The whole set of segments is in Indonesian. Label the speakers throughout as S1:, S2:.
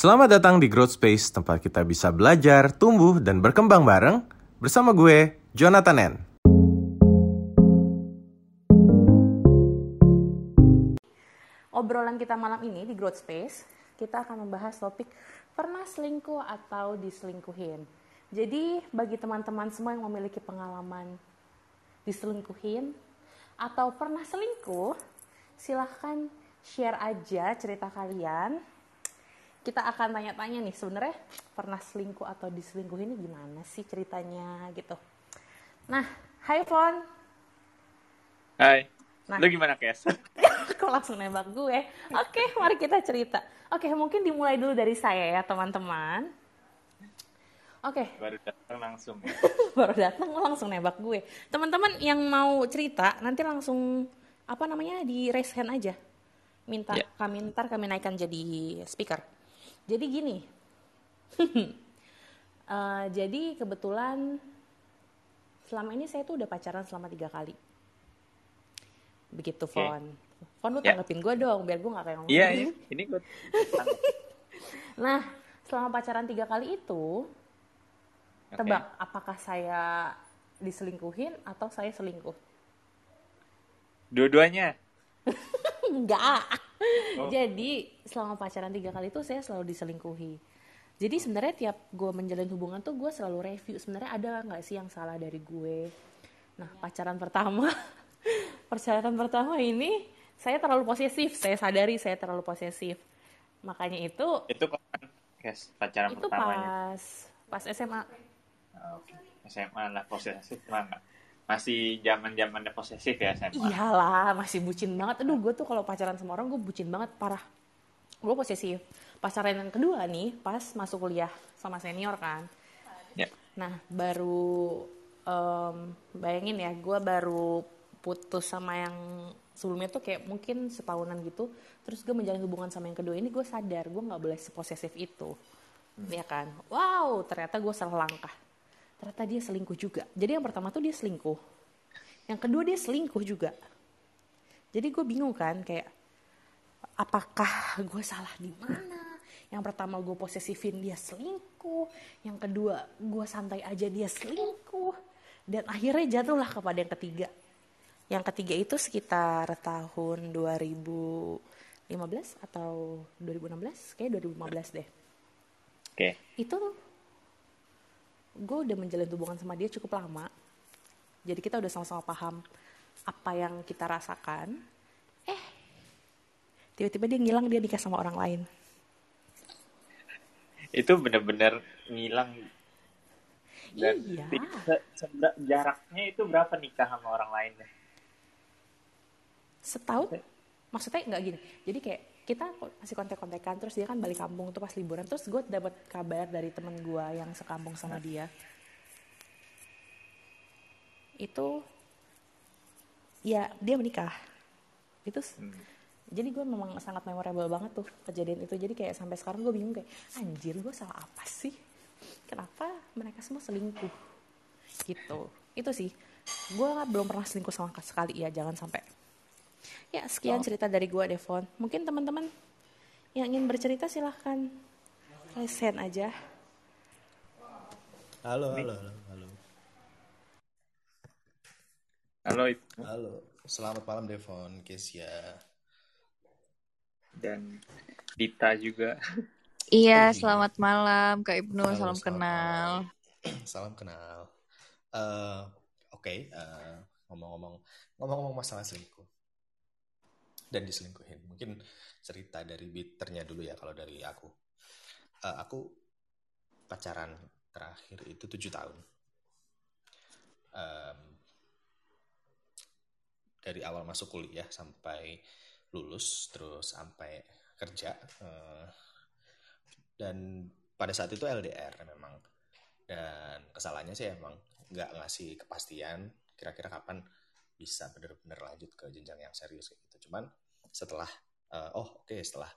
S1: Selamat datang di Growth Space, tempat kita bisa belajar, tumbuh, dan berkembang bareng bersama gue, Jonathan N.
S2: Obrolan kita malam ini di Growth Space, kita akan membahas topik pernah selingkuh atau diselingkuhin. Jadi bagi teman-teman semua yang memiliki pengalaman diselingkuhin atau pernah selingkuh, silahkan share aja cerita kalian. Kita akan tanya-tanya nih sebenarnya pernah selingkuh atau diselingkuhin ini gimana sih ceritanya gitu. Nah, hai Fon.
S3: Hai.
S2: Nah.
S3: Lu gimana, Kes?
S2: Kok langsung nembak gue? Oke, mari kita cerita. Oke, mungkin dimulai dulu dari saya ya, teman-teman. Oke,
S3: Baru datang langsung.
S2: baru datang langsung nembak gue. Teman-teman yang mau cerita, nanti langsung apa namanya di raise hand aja. Minta
S3: Ya.
S2: kami ntar kami naikkan jadi speaker. Jadi gini. Eh, jadi kebetulan selama ini saya tuh udah pacaran selama tiga kali. Begitu,
S3: Oke.
S2: Fon. Fon lu
S3: Ya.
S2: tanggepin gue dong, biar gue gak kayak ngomong
S3: Iya,
S2: gini.
S3: iya. Ini gue
S2: Nah, selama pacaran tiga kali itu, tebak apakah saya diselingkuhin atau saya selingkuh?
S3: Dua-duanya.
S2: Enggak.
S3: Oh.
S2: Jadi selama pacaran tiga kali itu saya selalu diselingkuhi. Jadi sebenarnya tiap gue menjalin hubungan tuh gue selalu review sebenarnya ada nggak sih yang salah dari gue. Nah pacaran pertama, pacaran pertama ini saya terlalu posesif. Saya sadari saya terlalu posesif. Makanya itu
S3: Itu kapan, Kes? Pacaran
S2: itu
S3: pertamanya.
S2: pas pas SMA.
S3: Ah, Oke. SMA lah posesif mah nggak. Masih zaman zamannya posesif ya SMA.
S2: Iyalah, masih bucin banget. Aduh, gue tuh kalau pacaran sama orang gue bucin banget, parah. Gue posesif. Pacaran yang kedua nih, pas masuk kuliah sama senior kan.
S3: Ya.
S2: Nah, baru em, bayangin ya, gue baru putus sama yang sebelumnya tuh kayak mungkin setahunan gitu. Terus gue menjalin hubungan sama yang kedua ini, gue sadar gue nggak boleh seposesif itu. Ya kan? Wow, ternyata gue salah langkah. Ternyata dia selingkuh juga. Jadi yang pertama tuh dia selingkuh. Yang kedua dia selingkuh juga. Jadi gue bingung kan kayak apakah gue salah di mana? Yang pertama gue posesifin dia selingkuh, yang kedua gue santai aja dia selingkuh, dan akhirnya jatuhlah kepada yang ketiga. Yang ketiga itu sekitar tahun 2015 atau 2016, kayak 2015 deh.
S3: Oke.
S2: Itu gue udah menjalin hubungan sama dia cukup lama. Jadi kita udah sama-sama paham apa yang kita rasakan. Eh, tiba-tiba dia ngilang dia nikah sama orang lain.
S3: Itu bener-bener ngilang. Dan
S2: Iya.
S3: jaraknya itu berapa nikah sama orang lain?
S2: Setahun? Maksudnya nggak gini. Jadi kayak kita masih kontak-kontakan terus dia kan balik kampung tuh pas liburan. Terus gue dapat kabar dari temen gue yang sekampung sama dia. Itu ya dia menikah. Itu
S3: Hmm.
S2: jadi gue memang sangat memorable banget tuh kejadian itu. Jadi kayak sampai sekarang gue bingung kayak anjir gue salah apa sih? Kenapa mereka semua selingkuh? Gitu. Itu sih. Gue belum pernah selingkuh sama sekali ya jangan sampai ya sekian cerita dari gue Devon mungkin teman-teman yang ingin bercerita silahkan hand aja
S4: Halo, halo, halo, halo.
S3: Halo.
S4: Halo. Selamat malam Devon, Kesia.
S3: Dan Dita juga.
S4: Oh, iya.
S5: Iya, selamat malam Kak Ibnu,
S4: Halo,
S5: salam
S4: selamat
S5: kenal.
S4: malam. Salam kenal. Eh, Oke, eh, ngomong-ngomong, ngomong-ngomong masalah selingkuh dan diselingkuhin. Mungkin cerita dari bitternya dulu ya kalau dari aku. Eh, aku pacaran terakhir itu tujuh tahun. Em, dari awal masuk kuliah sampai lulus terus sampai kerja eh, dan pada saat itu LDR memang dan kesalahannya sih emang nggak ngasih kepastian kira-kira kapan bisa bener-bener lanjut ke jenjang yang serius kayak gitu cuman setelah eh, oh oke setelah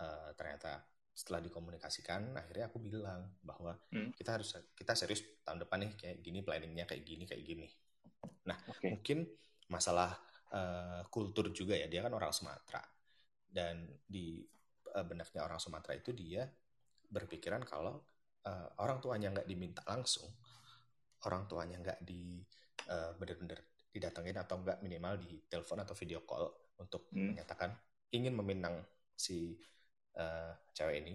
S4: eh, ternyata setelah dikomunikasikan akhirnya aku bilang bahwa
S3: Hmm.
S4: kita harus kita serius tahun depan nih kayak gini planningnya kayak gini kayak gini nah
S3: Oke.
S4: mungkin masalah eh, kultur juga ya dia kan orang Sumatera dan di eh, benaknya orang Sumatera itu dia berpikiran kalau uh, orang tuanya nggak diminta langsung, orang tuanya nggak di uh, bener-bener didatengin atau nggak minimal di telepon atau video call untuk
S3: Hmm.
S4: menyatakan ingin meminang si uh, cewek ini.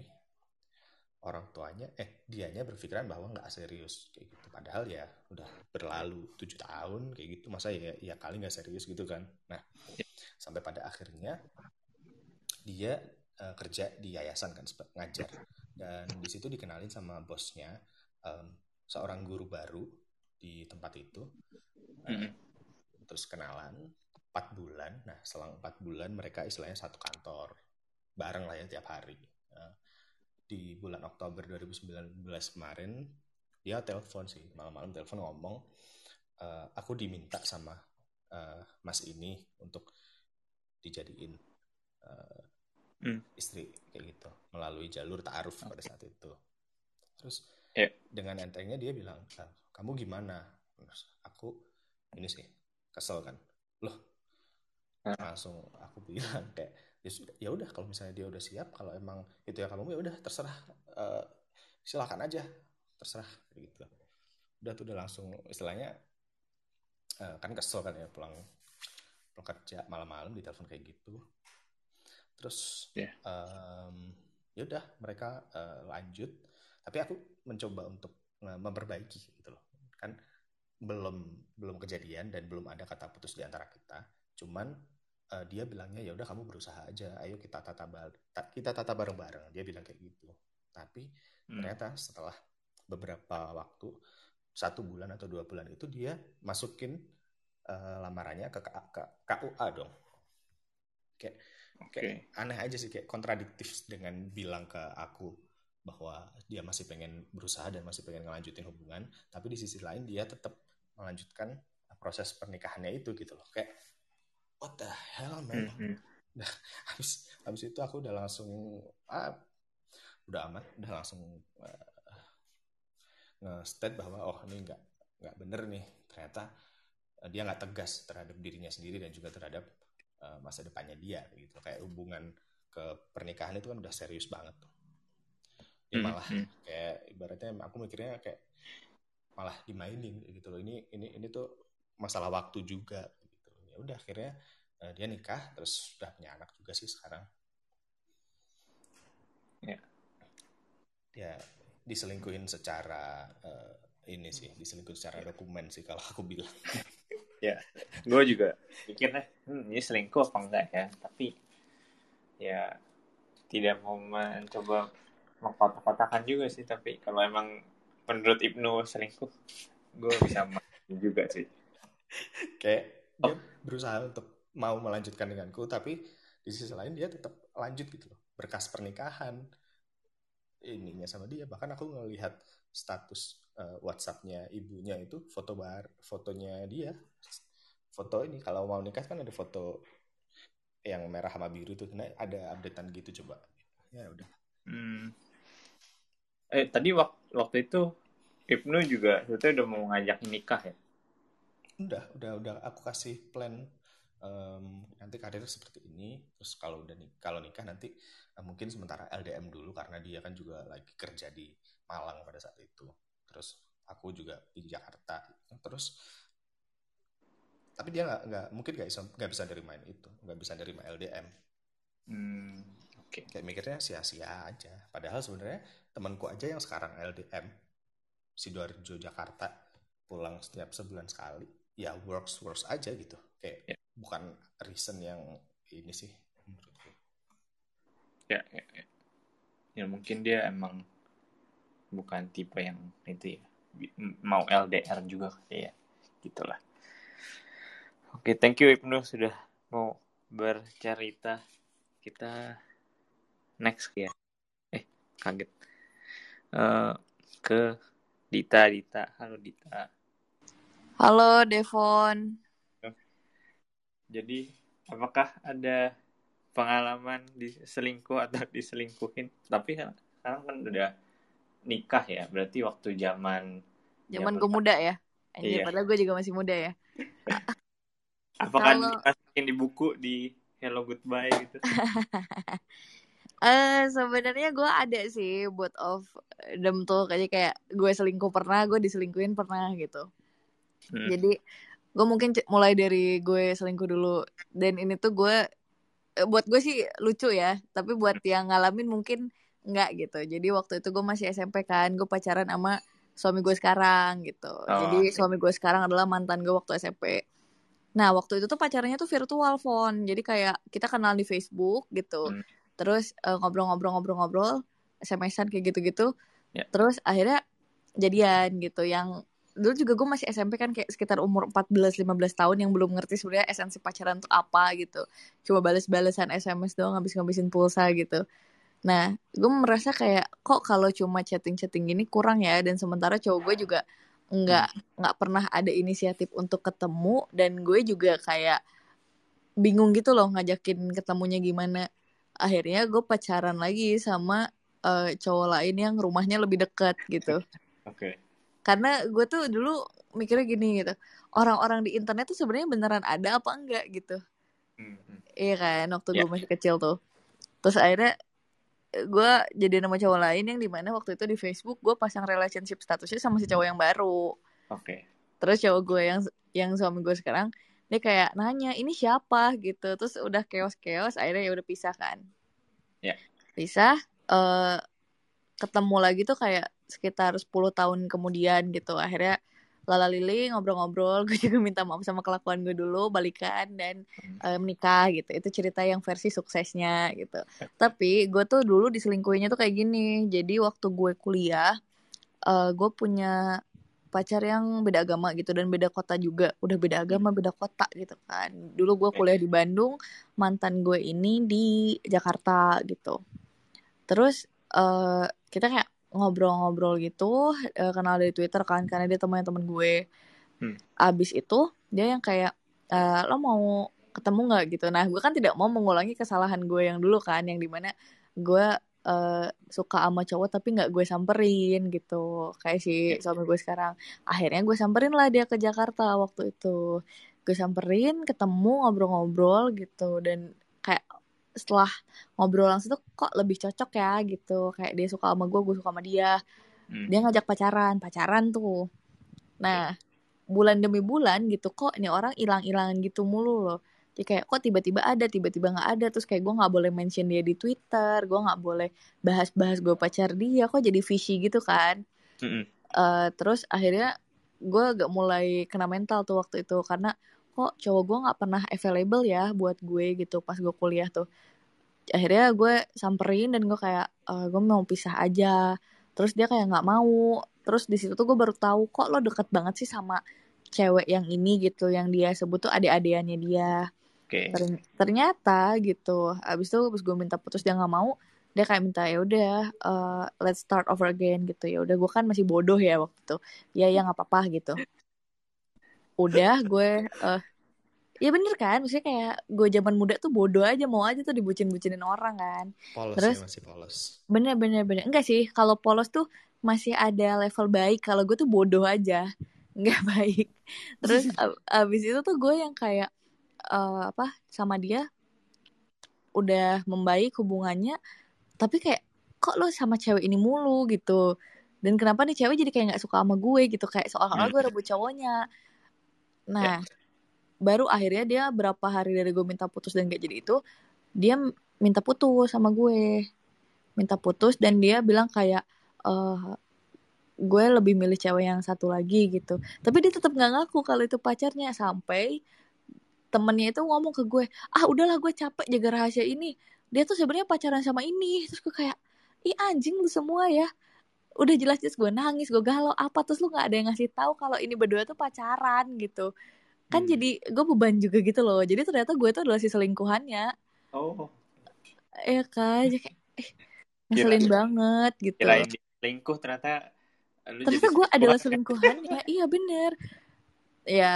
S4: Orang tuanya eh dianya berpikiran bahwa nggak serius kayak gitu. Padahal ya udah berlalu tujuh tahun kayak gitu. Masa ya ya kali nggak serius gitu kan. Nah sampai pada akhirnya dia uh, kerja di yayasan kan ngajar. Dan di situ dikenalin sama bosnya um, seorang guru baru di tempat itu. Uh,
S3: Mm-mm.
S4: terus kenalan empat bulan. Nah selang empat bulan mereka istilahnya satu kantor. Bareng lah ya tiap hari. Uh, di bulan Oktober 2019 kemarin dia telepon sih. Malam-malam telepon ngomong "Eh, aku diminta sama eh, Mas ini untuk dijadiin eh,
S3: Hmm.
S4: istri kayak gitu. Melalui jalur taaruf pada saat itu. Terus
S3: Ya.
S4: dengan entengnya dia bilang "Ah, kamu gimana? Terus aku ini sih kesel kan. Loh. Langsung aku bilang kayak ya ya udah kalau misalnya dia udah siap kalau emang itu ya kamu ya udah terserah Eh, silakan aja terserah gitu. Udah tuh udah langsung istilahnya eh, kan kesel kan ya pulang pulang kerja malam-malam di telepon kayak gitu. Terus
S3: Iya.
S4: em, ya udah mereka eh, lanjut. Tapi aku mencoba untuk memperbaiki gitu loh. Kan belum belum kejadian dan belum ada kata putus di antara kita. Cuman eh, dia bilangnya ya udah kamu berusaha aja ayo kita tata bar- ta- kita tata bareng-bareng dia bilang kayak gitu tapi
S3: Hmm.
S4: ternyata setelah beberapa waktu satu bulan atau dua bulan itu dia masukin eh, lamarannya ke, ke KUA dong kayak
S3: Oke.
S4: kayak aneh aja sih kayak kontradiktif dengan bilang ke aku bahwa dia masih pengen berusaha dan masih pengen ngelanjutin hubungan tapi di sisi lain dia tetap melanjutkan proses pernikahannya itu gitu loh kayak what the hell man?
S3: Hmm, hmm.
S4: habis habis itu aku udah langsung ah, udah aman udah langsung uh, nge-state bahwa oh ini nggak nggak bener nih. Ternyata uh, dia nggak tegas terhadap dirinya sendiri dan juga terhadap uh, masa depannya dia gitu. Kayak hubungan ke pernikahan itu kan udah serius banget tuh. Dia
S3: Hmm,
S4: malah
S3: hmm.
S4: kayak ibaratnya aku mikirnya kayak malah dimainin gitu loh. Ini ini ini tuh masalah waktu juga ya udah akhirnya uh, dia nikah terus udah punya anak juga sih sekarang.
S3: Ya.
S4: ya diselingkuhin secara uh, ini sih diselingkuhin secara dokumen sih kalau aku bilang.
S3: Gue juga pikirnya hmm, ini selingkuh apa enggak ya? Tapi ya tidak mau mencoba mengkotak-kotakan juga sih tapi kalau emang menurut Ibnu selingkuh gue bisa juga sih.
S4: Kayak dia berusaha untuk mau melanjutkan denganku tapi di sisi lain dia tetap lanjut gitu loh. Berkas pernikahan ininya sama dia. Bahkan aku ngelihat status uh, WhatsAppnya ibunya itu foto bar fotonya dia. Foto ini kalau mau nikah kan ada foto yang merah sama biru tuh. Nah, ada updatean gitu coba. Ya udah.
S3: Hmm. eh tadi waktu waktu itu Ibnu juga sebetulnya udah mau ngajak nikah ya
S4: udah udah udah aku kasih plan em, nanti karir seperti ini. Terus kalau udah nik kalau nikah nanti eh, mungkin sementara LDM dulu karena dia kan juga lagi kerja di Malang pada saat itu. Terus aku juga di Jakarta. Terus tapi dia nggak nggak mungkin nggak bisa nggak bisa nerima itu nggak bisa nerima LDM
S3: hmm. oke.
S4: Kayak mikirnya sia-sia aja. Padahal sebenarnya temanku aja yang sekarang LDM sidoarjo Jakarta pulang setiap sebulan sekali ya works works aja gitu. Kayak
S3: Ya.
S4: bukan reason yang ini sih menurutku.
S3: Ya, ya, ya. ya mungkin dia emang bukan tipe yang itu ya. Mau LDR juga ya. Gitulah. Oke thank you Ibnu sudah mau bercerita. Kita next ya. Eh kaget. Eh, ke Dita Dita. Halo Dita
S5: Halo Devon.
S3: jadi apakah ada pengalaman diselingkuh atau diselingkuhin tapi kan sekarang kan udah nikah ya berarti waktu zaman
S5: Zaman gue muda ya. Anjir,
S3: Iya.
S5: padahal gue juga masih muda ya.
S3: apakah
S5: Kalau-
S3: dimasukin di buku di Hello Goodbye gitu
S5: Eh sebenarnya gue ada sih buat of them tuh kayak kayak gue selingkuh pernah, gue diselingkuhin pernah gitu.
S3: Hmm.
S5: Jadi gue mungkin mulai dari gue selingkuh dulu dan ini tuh gue buat gue sih lucu ya, tapi buat yang ngalamin mungkin enggak gitu. Jadi waktu itu gue masih SMP kan, gue pacaran sama suami gue sekarang gitu. Jadi
S3: oke.
S5: suami gue sekarang adalah mantan gue waktu SMP. Nah, waktu itu tuh pacarannya tuh virtual phone. Jadi kayak kita kenal di Facebook gitu.
S3: Hmm.
S5: Terus ngobrol-ngobrol-ngobrol-ngobrol, SMS-an kayak gitu-gitu.
S3: Ya.
S5: Terus akhirnya jadian gitu. Yang dulu juga gue masih SMP kan kayak sekitar umur 14-15 tahun yang belum ngerti sebenarnya esensi pacaran tuh apa gitu. Cuma bales-balesan SMS doang habis-ngabisin pulsa gitu. Nah, gue merasa kayak kok kalau cuma chatting-chatting gini kurang ya dan sementara cowok gue juga nggak nggak pernah ada inisiatif untuk ketemu dan gue juga kayak bingung gitu loh ngajakin ketemunya gimana. Akhirnya gue pacaran lagi sama eh, cowok lain yang rumahnya lebih dekat gitu.
S3: Oke.
S5: Karena gue tuh dulu mikirnya gini gitu. Orang-orang di internet tuh sebenarnya beneran ada apa enggak gitu.
S3: Hmm, hmm.
S5: Iya kan waktu
S3: Ya.
S5: gue masih kecil tuh. Terus akhirnya gue jadi nama cowok lain yang di mana waktu itu di Facebook gue pasang relationship statusnya sama si cowok yang baru.
S3: Oke.
S5: Terus cowok gue yang yang suami gue sekarang dia kayak nanya ini siapa gitu. Terus udah chaos-chaos akhirnya ya udah pisah kan.
S3: Ya.
S5: Pisah eh ketemu lagi tuh kayak sekitar 10 tahun kemudian gitu. Akhirnya lala lili ngobrol-ngobrol gue juga minta maaf sama kelakuan gue dulu balikan dan eh, menikah gitu. Itu cerita yang versi suksesnya gitu. Tapi gue tuh dulu diselingkuhinnya tuh kayak gini. Jadi waktu gue kuliah eh, gue punya pacar yang beda agama gitu dan beda kota juga. Udah beda agama beda kota gitu kan. Dulu gue kuliah di Bandung mantan gue ini di Jakarta gitu. Terus eh, kita kayak ngobrol-ngobrol gitu eh, kenal dari Twitter kan karena dia temannya temen gue.
S3: Hmm.
S5: abis itu dia yang kayak eh, lo mau ketemu nggak? Gitu. Nah gue kan tidak mau mengulangi kesalahan gue yang dulu kan yang di mana gue eh, suka sama cowok tapi nggak gue samperin gitu. Kayak si suami gue sekarang. Akhirnya gue samperin lah dia ke Jakarta waktu itu. Gue samperin ketemu ngobrol-ngobrol gitu. Dan kayak setelah ngobrol langsung tuh kok lebih cocok ya? gitu. Kayak dia suka sama gue gue suka sama dia.
S3: Hmm.
S5: dia ngajak pacaran pacaran tuh. Nah bulan demi bulan gitu kok ini orang hilang-hilangan gitu mulu loh. Jadi kayak kok tiba-tiba ada tiba-tiba nggak ada? Terus kayak gue nggak boleh mention dia di Twitter gue nggak boleh bahas-bahas gue pacar dia kok jadi fishy gitu kan.
S3: Mm-mm.
S5: Eh, terus akhirnya gue agak mulai kena mental tuh waktu itu karena kok cowok gue nggak pernah available ya buat gue gitu pas gue kuliah tuh. Akhirnya gue samperin dan gue kayak "Eh, gue mau pisah aja. Terus dia kayak nggak mau. Terus di situ tuh gue baru tahu kok lo deket banget sih sama cewek yang ini gitu yang dia sebut tuh adik-adiannya dia. Terny- ternyata gitu abis itu abis gue minta putus dia nggak mau dia kayak minta ya udah eh, let's start over again gitu. Ya udah gue kan masih bodoh ya waktu itu. Ya ya nggak apa-apa gitu udah gue eh ya bener kan maksudnya kayak gue zaman muda tuh bodoh aja mau aja tuh dibucin-bucinin orang kan
S4: Polos
S5: Terus?
S4: ya masih polos.
S5: bener bener bener enggak sih kalau polos tuh masih ada level baik kalau gue tuh bodoh aja nggak baik terus ab- abis itu tuh gue yang kayak eh, apa sama dia udah membaik hubungannya tapi kayak kok lo sama cewek ini mulu gitu dan kenapa nih cewek jadi kayak nggak suka sama gue gitu kayak seolah-olah
S3: Hmm.
S5: gue rebut cowoknya nah baru akhirnya dia berapa hari dari gue minta putus dan gak jadi itu dia minta putus sama gue. Minta putus dan dia bilang kayak eh gue lebih milih cewek yang satu lagi gitu. Tapi dia tetap nggak ngaku kalau itu pacarnya sampai temennya itu ngomong ke gue ah udahlah gue capek jaga rahasia ini. Dia tuh sebenarnya pacaran sama ini terus gue kayak ih anjing lu semua ya udah jelas-jelas gue nangis gue galau apa? Terus lu nggak ada yang ngasih tahu kalau ini berdua tuh pacaran gitu. Kan
S3: Hmm.
S5: jadi gue beban juga gitu loh. Jadi ternyata gue tuh adalah si selingkuhannya.
S3: Oh.
S5: ya kan? Jadi kayak eh, ngeselin banget gitu.
S3: Kirain selingkuh ternyata lu
S5: ternyata gue adalah
S3: selingkuhan.
S5: selingkuhannya. Iya bener. Ya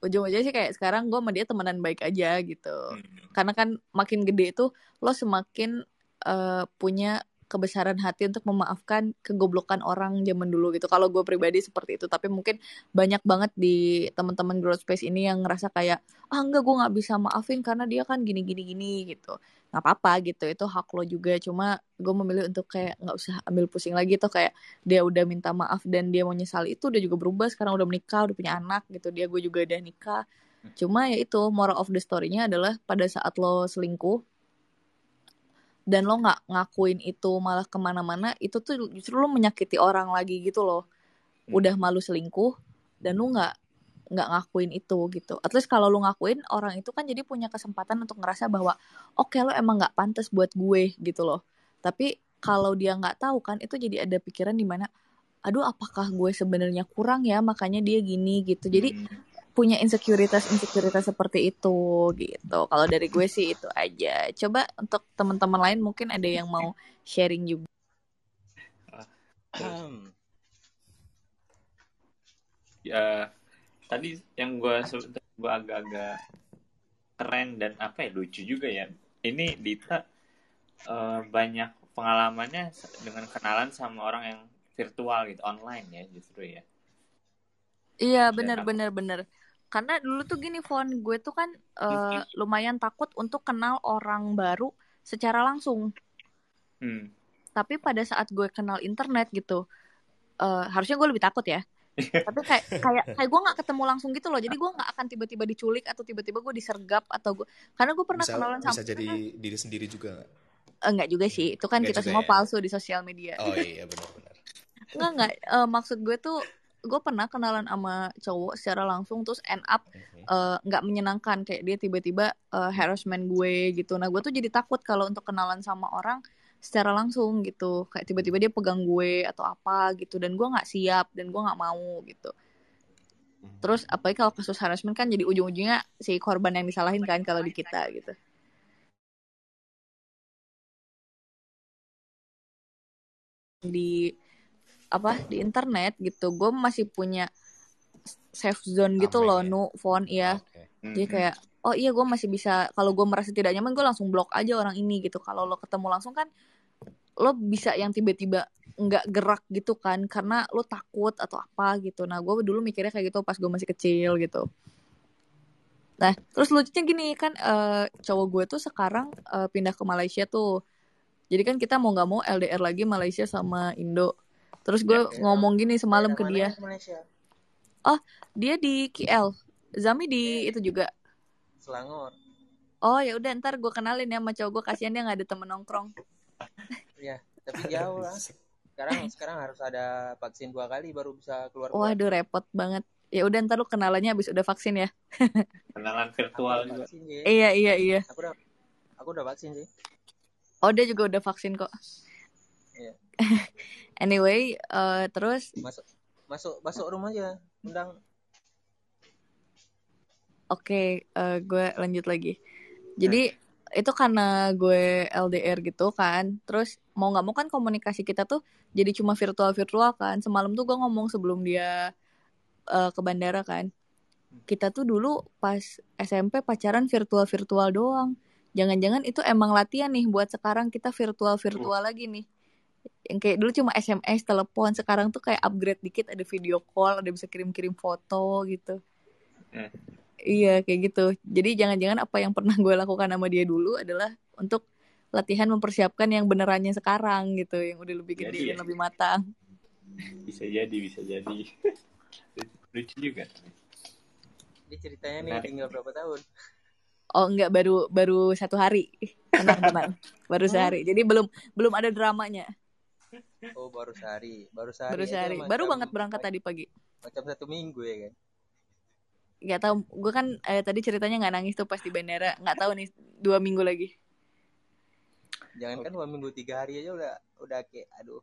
S5: ujung-ujungnya sih kayak sekarang gue sama dia temenan baik aja gitu.
S3: Hmm.
S5: karena kan makin gede tuh lo semakin eh, punya kebesaran hati untuk memaafkan kegoblokan orang zaman dulu gitu. Kalau gue pribadi seperti itu tapi mungkin banyak banget di teman-teman growth space ini yang ngerasa kayak ah enggak gue nggak bisa maafin karena dia kan gini gini gini gitu. Nggak apa-apa gitu itu hak lo juga. Cuma gue memilih untuk kayak nggak usah ambil pusing lagi tuh kayak dia udah minta maaf dan dia mau nyesal itu dia juga berubah. Sekarang udah menikah udah punya anak gitu dia gue juga udah nikah. Cuma ya itu moral of the story-nya adalah pada saat lo selingkuh dan lo nggak ngakuin itu malah ke mana-mana itu tuh justru lo menyakiti orang lagi gitu loh udah malu selingkuh dan lo nggak nggak ngakuin itu gitu. At least kalau lu ngakuin orang itu kan jadi punya kesempatan untuk ngerasa bahwa oke okay, lo emang nggak pantas buat gue gitu loh. Tapi kalau dia nggak tahu kan itu jadi ada pikiran di mana aduh apakah gue sebenarnya kurang ya makanya dia gini gitu. Jadi hmm. Punya insekuritas insekuritas seperti itu gitu. Kalau dari gue sih itu aja. Coba untuk teman-teman lain mungkin ada yang mau sharing juga.
S3: ya tadi yang gue gue agak-agak keren dan apa ya lucu juga ya ini Dita uh, banyak pengalamannya dengan kenalan sama orang yang virtual gitu online ya justru ya
S5: iya benar benar benar karena dulu tuh gini Fon gue tuh kan uh, lumayan takut untuk kenal orang baru secara langsung. Hmm. tapi pada saat gue kenal internet gitu uh, harusnya gue lebih takut ya. Tapi kayak kayak kayak gue nggak ketemu langsung gitu loh. Jadi gue nggak akan tiba-tiba diculik atau tiba-tiba gue disergap atau gue karena gue pernah
S4: bisa,
S5: kenalan
S4: sama bisa jadi kan, diri sendiri juga gak?
S5: enggak juga sih. Itu kan enggak kita semua ya? palsu di sosial media.
S4: Oh iya benar-benar
S5: enggak enggak uh, maksud gue tuh gue pernah kenalan sama cowok secara langsung terus end up uh, nggak menyenangkan kayak dia tiba-tiba uh, harassment gue gitu. Nah gue tuh jadi takut kalau untuk kenalan sama orang secara langsung gitu. Kayak tiba-tiba dia pegang gue atau apa gitu dan gue nggak siap dan gue nggak mau gitu. Terus apalagi kalau kasus harassment kan jadi ujung-ujungnya si korban yang disalahin kan kalau di kita gitu. Di apa di internet gitu. Gue masih punya safe zone gitu loh ya? nu phone ya okay. jadi kayak oh iya gue masih bisa kalau gue merasa tidak nyaman gue langsung blok aja orang ini gitu. Kalau lo ketemu langsung kan lo bisa yang tiba-tiba nggak gerak gitu kan karena lo takut atau apa gitu. Nah gue dulu mikirnya kayak gitu pas gue masih kecil gitu. Nah terus lucunya gini kan uh, cowok gue tuh sekarang uh, pindah ke Malaysia tuh. Jadi kan kita mau nggak mau LDR lagi Malaysia sama Indo terus gue ya, ya. ngomong gini semalam ke dia oh dia di KL Zami di ya. itu juga
S6: Selangor
S5: oh ya udah ntar gue kenalin ya sama cowok gue kasihan dia nggak ada temen nongkrong
S6: Iya, tapi jauh lah. Sekarang sekarang harus ada vaksin dua kali baru bisa keluar.
S5: Waduh repot banget. Ya udah ntar lu kenalannya abis udah vaksin ya.
S3: Kenalan virtual juga.
S6: Vaksin, ya.
S5: Iya iya iya.
S6: Aku udah aku udah vaksin sih.
S5: Oh dia juga udah vaksin kok.
S6: Iya.
S5: anyway, uh, terus?
S6: Masuk masuk masuk rumah aja, undang.
S5: Oke, okay, uh, eh, gue lanjut lagi. Jadi itu karena gue LDR gitu kan. Terus mau nggak mau kan komunikasi kita tuh jadi cuma virtual virtual kan. Semalam tuh gue ngomong sebelum dia uh, ke bandara kan. Kita tuh dulu pas SMP pacaran virtual virtual doang. Jangan-jangan itu emang latihan nih buat sekarang kita virtual virtual oh. lagi nih yang kayak dulu cuma SMS telepon sekarang tuh kayak upgrade dikit ada video call ada bisa kirim-kirim foto gitu eh. Iya kayak gitu. Jadi jangan-jangan apa yang pernah gue lakukan sama dia dulu adalah untuk latihan mempersiapkan yang benerannya sekarang gitu, yang udah lebih gede jadi, dan ya. lebih matang.
S3: Bisa jadi, bisa jadi. Lucu juga.
S6: Ini ceritanya nih Menarik. tinggal berapa tahun?
S5: Oh enggak baru baru satu hari. Tenang tenang. baru sehari. Jadi belum belum ada dramanya.
S6: Oh baru sehari, baru sehari.
S5: Baru sehari. Baru banget berangkat tadi pagi.
S6: Macam satu minggu ya kan?
S5: nggak tahu gue kan eh, tadi ceritanya nggak nangis tuh pas di bandara nggak tahu nih dua minggu lagi
S6: jangan kan dua minggu tiga hari aja udah udah kayak aduh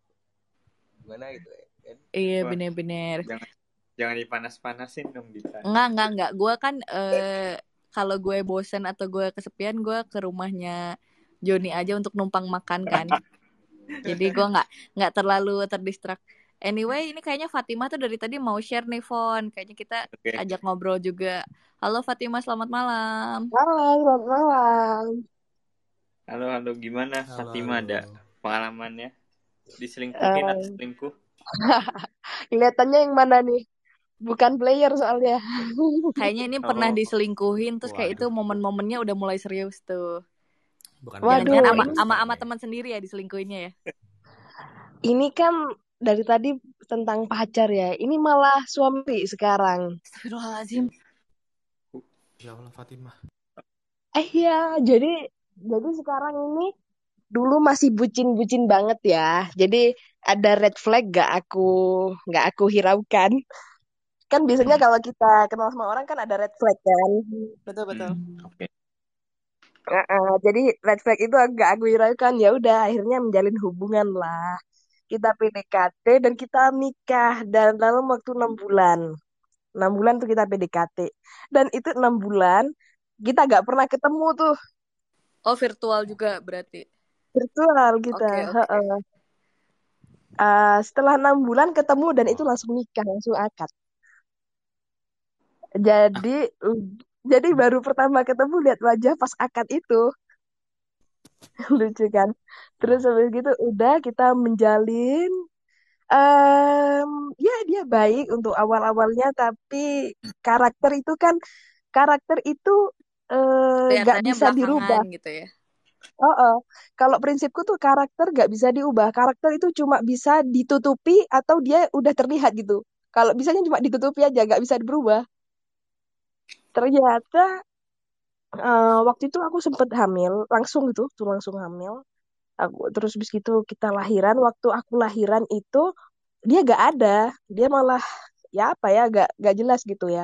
S6: gimana gitu ya kan?
S5: iya bener-bener
S3: jangan jangan dipanas-panasin dong Dita
S5: nggak nggak nggak gue kan eh, kalau gue bosen atau gue kesepian gue ke rumahnya Joni aja untuk numpang makan kan jadi gue nggak nggak terlalu terdistrak Anyway, ini kayaknya Fatima tuh dari tadi mau share nih, Fon. Kayaknya kita okay. ajak ngobrol juga. Halo Fatima, selamat malam.
S7: Halo, selamat malam.
S3: Halo, halo. Gimana halo, Fatima ada pengalamannya? Diselingkuhin uh, atau selingkuh?
S7: Kelihatannya yang mana nih? Bukan player soalnya.
S5: Kayaknya ini oh. pernah diselingkuhin, terus kayak itu momen-momennya udah mulai serius tuh.
S4: Bukan
S7: Waduh,
S5: Jangan-jangan ama
S7: ini-
S5: ama ama teman sendiri ya diselingkuhinnya ya.
S7: Ini kan dari tadi tentang pacar ya. Ini malah suami sekarang.
S5: Astagfirullahaladzim.
S4: Ya Allah Fatimah.
S7: Eh ya, jadi jadi sekarang ini dulu masih bucin-bucin banget ya. Jadi ada red flag gak aku nggak aku hiraukan. Kan biasanya kalau kita kenal sama orang kan ada red flag kan.
S5: Betul betul.
S3: Hmm, Oke.
S7: Heeh, jadi red flag itu agak aku hiraukan ya udah akhirnya menjalin hubungan lah. Kita PDKT dan kita nikah dan dalam waktu enam bulan. Enam bulan tuh kita PDKT dan itu enam bulan kita gak pernah ketemu tuh
S5: Oh virtual juga berarti.
S7: virtual kita.
S5: Oke, oke.
S7: Heeh. Eh, setelah enam bulan ketemu dan itu langsung nikah langsung akad. Jadi jadi baru pertama ketemu lihat wajah pas akad itu lucu kan. Terus habis gitu udah kita menjalin em ya dia baik untuk awal-awalnya tapi karakter itu kan karakter itu eh, nggak
S5: Kelihatannya
S7: bisa dirubah.
S5: gitu ya.
S7: Oh, oh. Kalau prinsipku tuh karakter gak bisa diubah. Karakter itu cuma bisa ditutupi atau dia udah terlihat gitu. Kalau bisanya cuma ditutupi aja, gak bisa berubah. Ternyata eh, waktu itu aku sempet hamil, langsung gitu, tuh langsung hamil. Aku terus bis gitu kita lahiran. Waktu aku lahiran itu dia gak ada, dia malah ya apa ya, gak gak jelas gitu ya.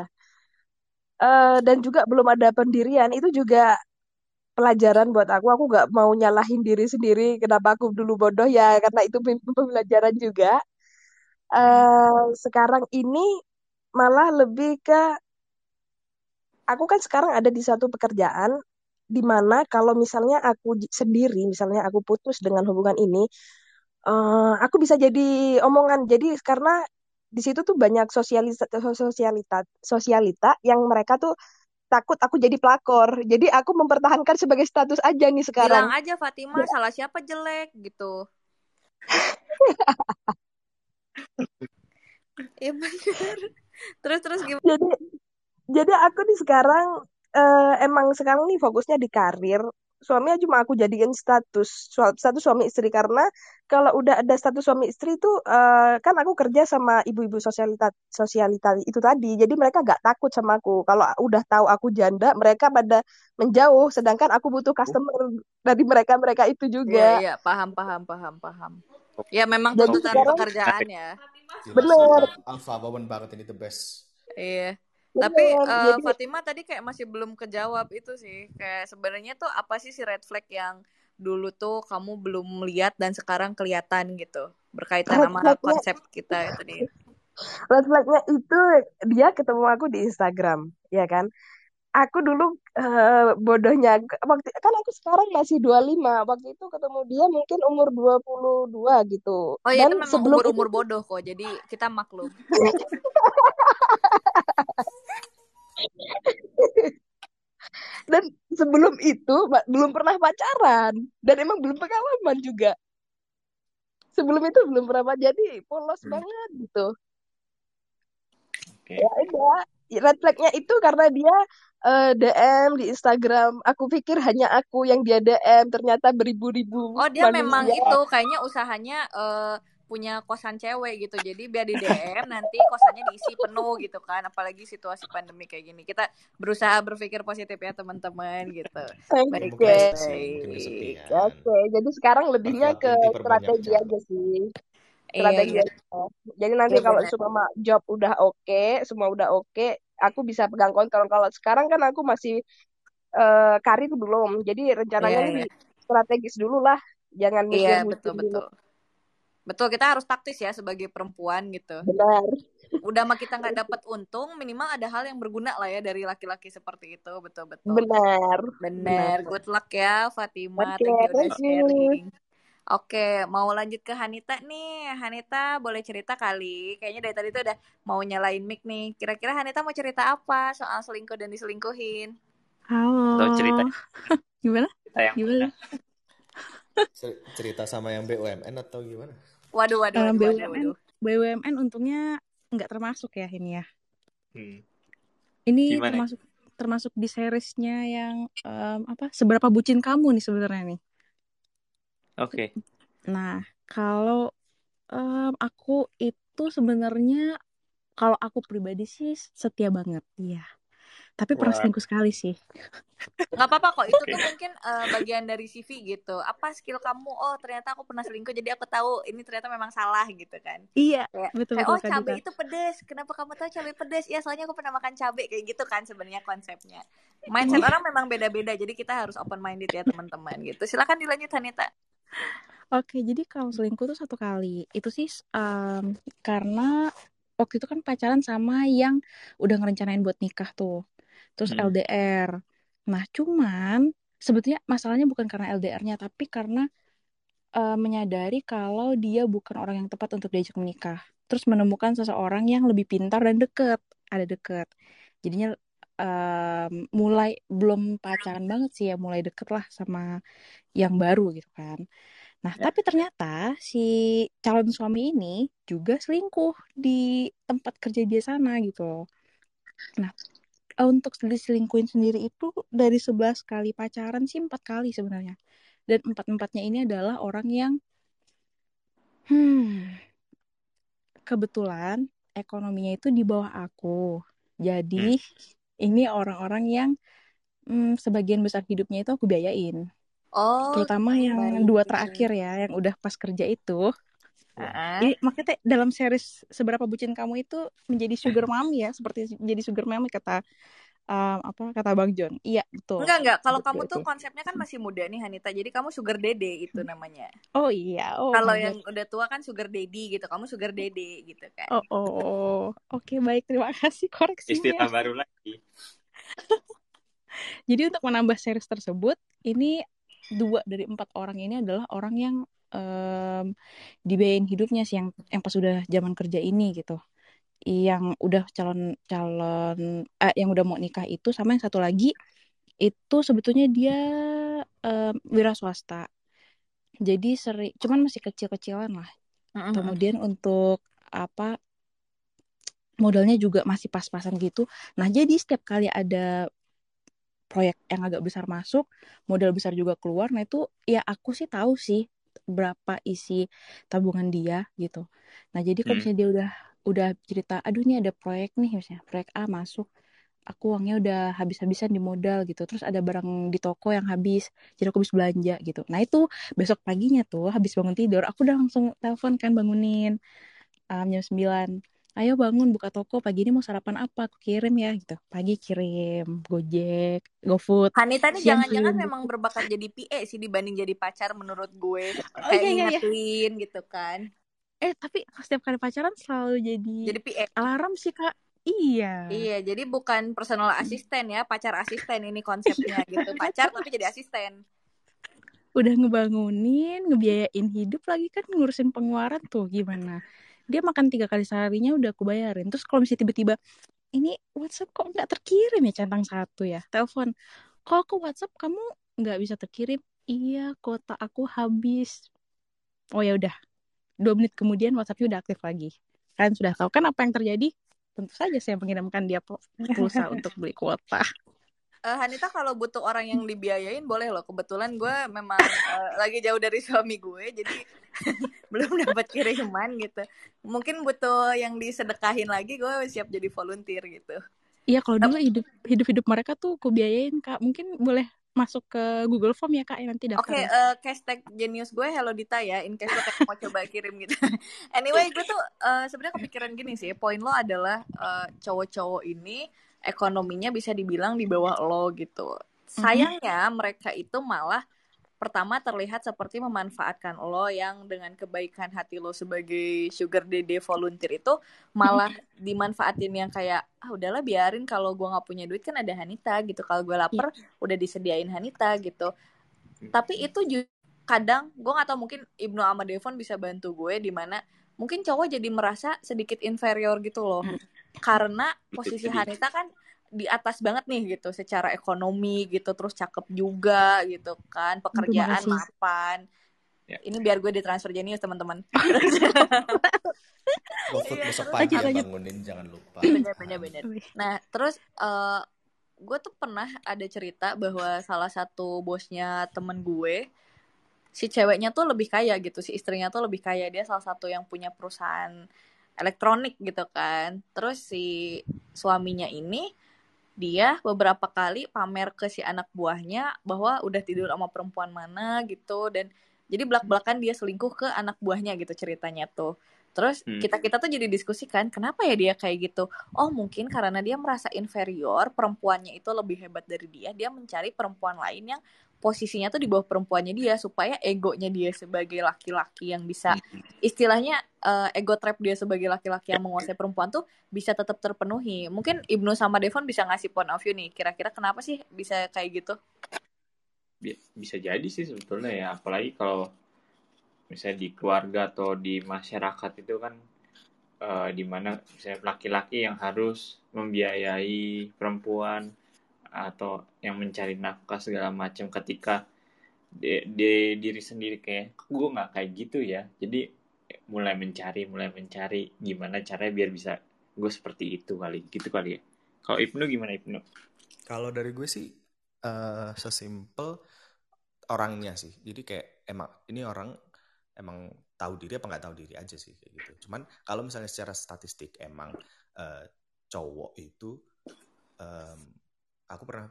S7: Eh, dan juga belum ada pendirian. Itu juga pelajaran buat aku. Aku gak mau nyalahin diri sendiri. Kenapa aku dulu bodoh ya? Karena itu pem- pembelajaran juga. eh sekarang ini malah lebih ke aku kan sekarang ada di satu pekerjaan di mana kalau misalnya aku sendiri, misalnya aku putus dengan hubungan ini, eh aku bisa jadi omongan. Jadi karena di situ tuh banyak sosialita, sosialita, sosialita yang mereka tuh takut aku jadi pelakor. Jadi aku mempertahankan sebagai status aja nih sekarang.
S5: Bilang aja Fatima salah siapa jelek gitu. Iya bener. Terus terus gimana?
S7: Jadi jadi aku nih sekarang eh, emang sekarang nih fokusnya di karir. Suaminya cuma aku jadikan status status suami istri karena kalau udah ada status suami istri itu eh, kan aku kerja sama ibu-ibu sosialita sosialita itu tadi. Jadi mereka gak takut sama aku. Kalau udah tahu aku janda, mereka pada menjauh. Sedangkan aku butuh customer dari mereka mereka itu juga.
S5: iya paham paham paham paham. Ya memang
S7: Jadi
S5: tuntutan
S7: sekarang
S5: pekerjaan ya.
S4: Sumpah. Alpha Wawan banget ini the best.
S5: Iya. Tapi
S7: Jadi
S5: Fatima tadi kayak masih belum kejawab itu sih. Kayak sebenarnya tuh apa sih si red flag yang dulu tuh kamu belum lihat dan sekarang kelihatan gitu. Berkaitan
S7: red
S5: sama konsep kita itu tadi.
S7: red flagnya itu dia ketemu aku di Instagram, ya kan? Aku dulu eh, bodohnya waktu kan aku sekarang masih 25. Waktu itu ketemu dia mungkin umur 22 gitu.
S5: Oh ya itu
S7: Dan
S5: memang
S7: sebelum itu
S5: umur-umur bodoh kok. Jadi kita maklum.
S7: dan sebelum itu belum pernah pacaran dan emang belum pengalaman juga. Sebelum itu belum pernah pacaran, jadi polos
S3: Hmm.
S7: banget gitu.
S3: Oke.
S7: Ya udah, red flagnya itu karena dia eh, DM di Instagram. Aku pikir hanya aku yang dia DM, ternyata beribu-ribu
S5: Oh dia memang
S7: manusia.
S5: itu kayaknya usahanya eh, punya kosan cewek gitu. Jadi biar di DM nanti kosannya diisi penuh gitu kan. Apalagi situasi pandemi kayak gini. Kita berusaha berpikir positif ya teman-teman gitu.
S7: Oke,
S5: Baik
S4: kesepian.
S7: oke. Jadi sekarang lebihnya ke strategi
S4: jam.
S7: aja sih.
S5: Iya
S7: Strategi
S5: iya.
S7: aja. Jadi nanti
S5: Iya
S7: kalau semua job udah oke, semua udah oke, aku bisa pegang kontrol. Kalau sekarang kan aku masih eh, karir belum. Jadi rencananya nih
S5: iya.
S7: strategis dulu lah. Jangan
S5: Iya
S7: mikir
S5: betul
S7: bucin dulu.
S5: Betul. Kita harus taktis ya sebagai perempuan gitu.
S7: Benar.
S5: Udah mah kita nggak dapat untung, minimal ada hal yang berguna lah ya dari laki-laki seperti itu. Betul betul.
S7: Benar. Benar.
S5: good luck ya Fatima.
S7: Oke,
S5: Thank you udah
S7: thank you.
S5: sharing. Oke, mau lanjut ke Hanita nih. Hanita boleh cerita kali. Kayaknya dari tadi tuh udah mau nyalain mic nih. Kira-kira Hanita mau cerita apa soal selingkuh dan diselingkuhin?
S3: Atau cerita
S8: Halo. Gimana?
S3: cerita yang
S8: Gimana?
S4: Cer- Cerita sama yang BUMN atau gimana?
S5: Waduh, waduh,
S8: Eh,
S5: waduh, waduh,
S8: BUMN,
S5: waduh.
S8: BUMN untungnya nggak termasuk ya ini ya.
S3: Hmm.
S8: Ini
S3: Gimana?
S8: termasuk termasuk di seriesnya yang em, apa seberapa bucin kamu nih sebenarnya nih.
S3: Oke.
S8: Nah, kalau em, aku itu sebenarnya kalau aku pribadi sih setia banget, iya. Tapi pernah
S3: Wah.
S8: selingkuh sekali sih.
S5: nggak apa-apa kok itu tuh mungkin eh, bagian dari CV gitu. Apa skill kamu? Oh ternyata aku pernah selingkuh jadi aku tahu ini ternyata memang salah gitu kan.
S8: Iya,
S5: kayak
S8: betul
S5: kayak
S8: betul
S5: oh
S8: Kak
S5: cabai itu pedes. Kenapa kamu tahu cabai pedes? Ya soalnya aku pernah makan cabai kayak gitu kan sebenarnya konsepnya. Mindset orang memang beda-beda jadi kita harus open minded ya teman-teman gitu. Silakan dilanjut Hanita.
S8: Oke, jadi kalau selingkuh tuh satu kali. Itu sih em, karena waktu itu kan pacaran sama yang udah ngerencanain buat nikah tuh. Terus
S3: Hmm.
S8: LDR. Nah, cuman sebetulnya masalahnya bukan karena LDR-nya, tapi karena eh, menyadari kalau dia bukan orang yang tepat untuk diajak menikah. Terus menemukan seseorang yang lebih pintar dan deket. Ada deket. Jadinya em, mulai belum pacaran banget sih ya, mulai deket lah sama yang baru gitu kan. Nah,
S3: Ya.
S8: tapi ternyata si calon suami ini juga selingkuh di tempat kerja dia sana gitu. Nah, untuk diselingkuhin sendiri itu dari 11 kali pacaran sih empat kali sebenarnya. Dan empat-empatnya ini adalah orang yang hmm, kebetulan ekonominya itu di bawah aku. Jadi ini orang-orang yang hmm, sebagian besar hidupnya itu aku biayain.
S5: oh
S8: Terutama yang
S5: baik
S8: dua terakhir ya, yang udah pas kerja itu.
S5: Ah,
S8: Ini makanya teh, dalam series seberapa bucin kamu itu menjadi sugar mommy ya, seperti menjadi sugar mommy kata um, apa kata Bang John. Iya, betul.
S5: enggak enggak kalau
S8: Betul
S5: kamu tuh
S8: itu.
S5: konsepnya kan masih muda nih Hanita jadi kamu sugar dede itu namanya
S8: Oh iya, oh
S5: kalau yang
S8: God.
S5: udah tua kan sugar daddy gitu kamu sugar dede gitu kan
S8: Oh, oh, oh. Oke, baik. Terima kasih koreksinya.
S3: Istilah baru lagi.
S8: Jadi untuk menambah series tersebut, ini dua dari empat orang ini adalah orang yang em, dibiayain hidupnya sih yang yang pas udah zaman kerja ini gitu. Yang udah calon calon eh, yang udah mau nikah itu sama yang satu lagi itu sebetulnya dia em, wira swasta. Jadi sering cuman masih kecil-kecilan lah.
S5: Mm-mm.
S8: Kemudian untuk apa modalnya juga masih pas-pasan gitu. Nah, jadi setiap kali ada proyek yang agak besar masuk, modal besar juga keluar. Nah, itu ya aku sih tahu sih berapa isi tabungan dia gitu. Nah, jadi kalau
S3: Hmm.
S8: misalnya dia udah udah cerita, aduh ini ada proyek nih misalnya, proyek A masuk, aku uangnya udah habis-habisan di modal gitu. Terus ada barang di toko yang habis, jadi aku habis belanja gitu. Nah, itu besok paginya tuh habis bangun tidur, aku udah langsung telepon kan bangunin um, jam 9 ayo bangun buka toko pagi ini mau sarapan apa? Aku kirim ya gitu. Pagi kirim Gojek GoFood
S5: Hanita nih
S8: siang
S5: jangan-jangan memang berbakat jadi PA sih dibanding jadi pacar menurut gue.
S8: Oh
S5: kayak
S8: iya iya iya.
S5: ngingetin gitu kan.
S8: Eh tapi setiap kali pacaran selalu jadi
S5: jadi PA
S8: alarm sih kak. Iya.
S5: Iya jadi bukan personal asisten ya pacar asisten ini konsepnya gitu. Pacar tapi jadi asisten.
S8: Udah ngebangunin ngebiayain hidup lagi kan ngurusin pengeluaran tuh gimana dia makan tiga kali seharinya udah aku bayarin. Terus kalau misalnya tiba-tiba ini WhatsApp kok nggak terkirim ya? Centang satu ya telepon. Kok aku WhatsApp kamu nggak bisa terkirim? Iya kota aku habis. Oh ya udah. Dua menit kemudian WhatsAppnya udah aktif lagi. Kalian sudah tahu kan apa yang terjadi? Tentu saja saya mengirimkan dia pulsa untuk beli kuota
S5: Eh, Hanita kalau butuh orang yang dibiayain boleh loh. Kebetulan gue memang eh, lagi jauh dari suami gue jadi belum dapat kiriman gitu. Mungkin butuh yang disedekahin lagi gue siap jadi volunteer gitu.
S8: Iya kalau dulu hidup hidup hidup mereka tuh aku biayain kak. Mungkin boleh masuk ke Google Form ya kak ya nanti
S5: Oke,
S8: daftar ya.
S5: eh, hashtag genius gue Hello Dita ya, in case lo mau coba kirim gitu. anyway, gue tuh eh, sebenarnya kepikiran gini sih, poin lo adalah eh, cowok-cowok ini ekonominya bisa dibilang di bawah lo gitu. Sayangnya mereka itu malah pertama terlihat seperti memanfaatkan lo yang dengan kebaikan hati lo sebagai sugar dede volunteer itu malah dimanfaatin yang kayak ah udahlah biarin kalau gue nggak punya duit kan ada Hanita gitu. Kalau gue lapar udah disediain Hanita gitu. Tapi itu juga kadang gue nggak tahu mungkin Ibnu sama Devon bisa bantu gue di mana mungkin cowok jadi merasa sedikit inferior gitu loh karena posisi. Hanita kan di atas banget nih gitu secara ekonomi gitu terus cakep juga gitu kan pekerjaan mapan.
S3: Ya.
S5: ini biar gue ditransfer jenius teman-teman. Iya,
S4: besok pagi ya bangunin jangan lupa.
S5: bener bener nah terus eh gue tuh pernah ada cerita bahwa salah satu bosnya temen gue si ceweknya tuh lebih kaya gitu si istrinya tuh lebih kaya. Dia salah satu yang punya perusahaan elektronik gitu kan. Terus si suaminya ini dia beberapa kali pamer ke si anak buahnya bahwa udah tidur sama perempuan mana gitu. Dan jadi belak-belakan dia selingkuh ke anak buahnya gitu ceritanya tuh. Terus
S3: Hmm.
S5: kita kita tuh jadi diskusikan kenapa ya dia kayak gitu? Oh mungkin karena dia merasa inferior perempuannya itu lebih hebat dari dia dia mencari perempuan lain yang posisinya tuh di bawah perempuannya dia supaya egonya dia sebagai laki-laki yang bisa
S3: Hmm.
S5: istilahnya eh, ego trap dia sebagai laki-laki yang menguasai perempuan tuh bisa tetap terpenuhi. Mungkin Ibnu sama Devon bisa ngasih point of view nih. Kira-kira kenapa sih bisa kayak gitu?
S3: Bi- bisa jadi sih sebetulnya ya apalagi kalau misalnya di keluarga atau di masyarakat itu kan eh, di mana misalnya laki-laki yang harus membiayai perempuan atau yang mencari nafkah segala macam ketika di, di diri sendiri kayak gue nggak kayak gitu ya jadi mulai mencari mulai mencari gimana caranya biar bisa gue seperti itu kali gitu kali ya kalau Ibnu gimana Ibnu
S4: Kalau dari gue sih eh sesimpel orangnya sih. Jadi kayak emang ini orang emang tahu diri apa nggak tahu diri aja sih kayak gitu. Cuman kalau misalnya secara statistik emang eh, cowok itu em, aku pernah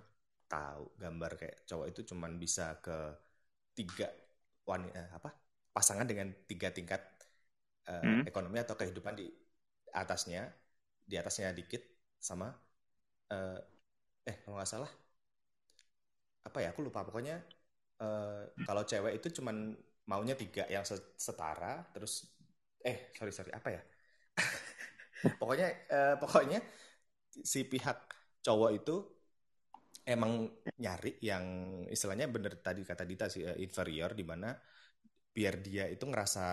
S4: tahu gambar kayak cowok itu cuman bisa ke tiga wanita apa pasangan dengan tiga tingkat eh,
S3: Hmm.
S4: ekonomi atau kehidupan di atasnya di atasnya dikit sama eh, eh kalau nggak salah apa ya aku lupa pokoknya eh, kalau cewek itu cuman maunya tiga yang se- setara terus eh sorry sorry apa ya pokoknya eh, pokoknya si pihak cowok itu emang nyari yang istilahnya bener tadi kata Dita sih eh, inferior di mana biar dia itu ngerasa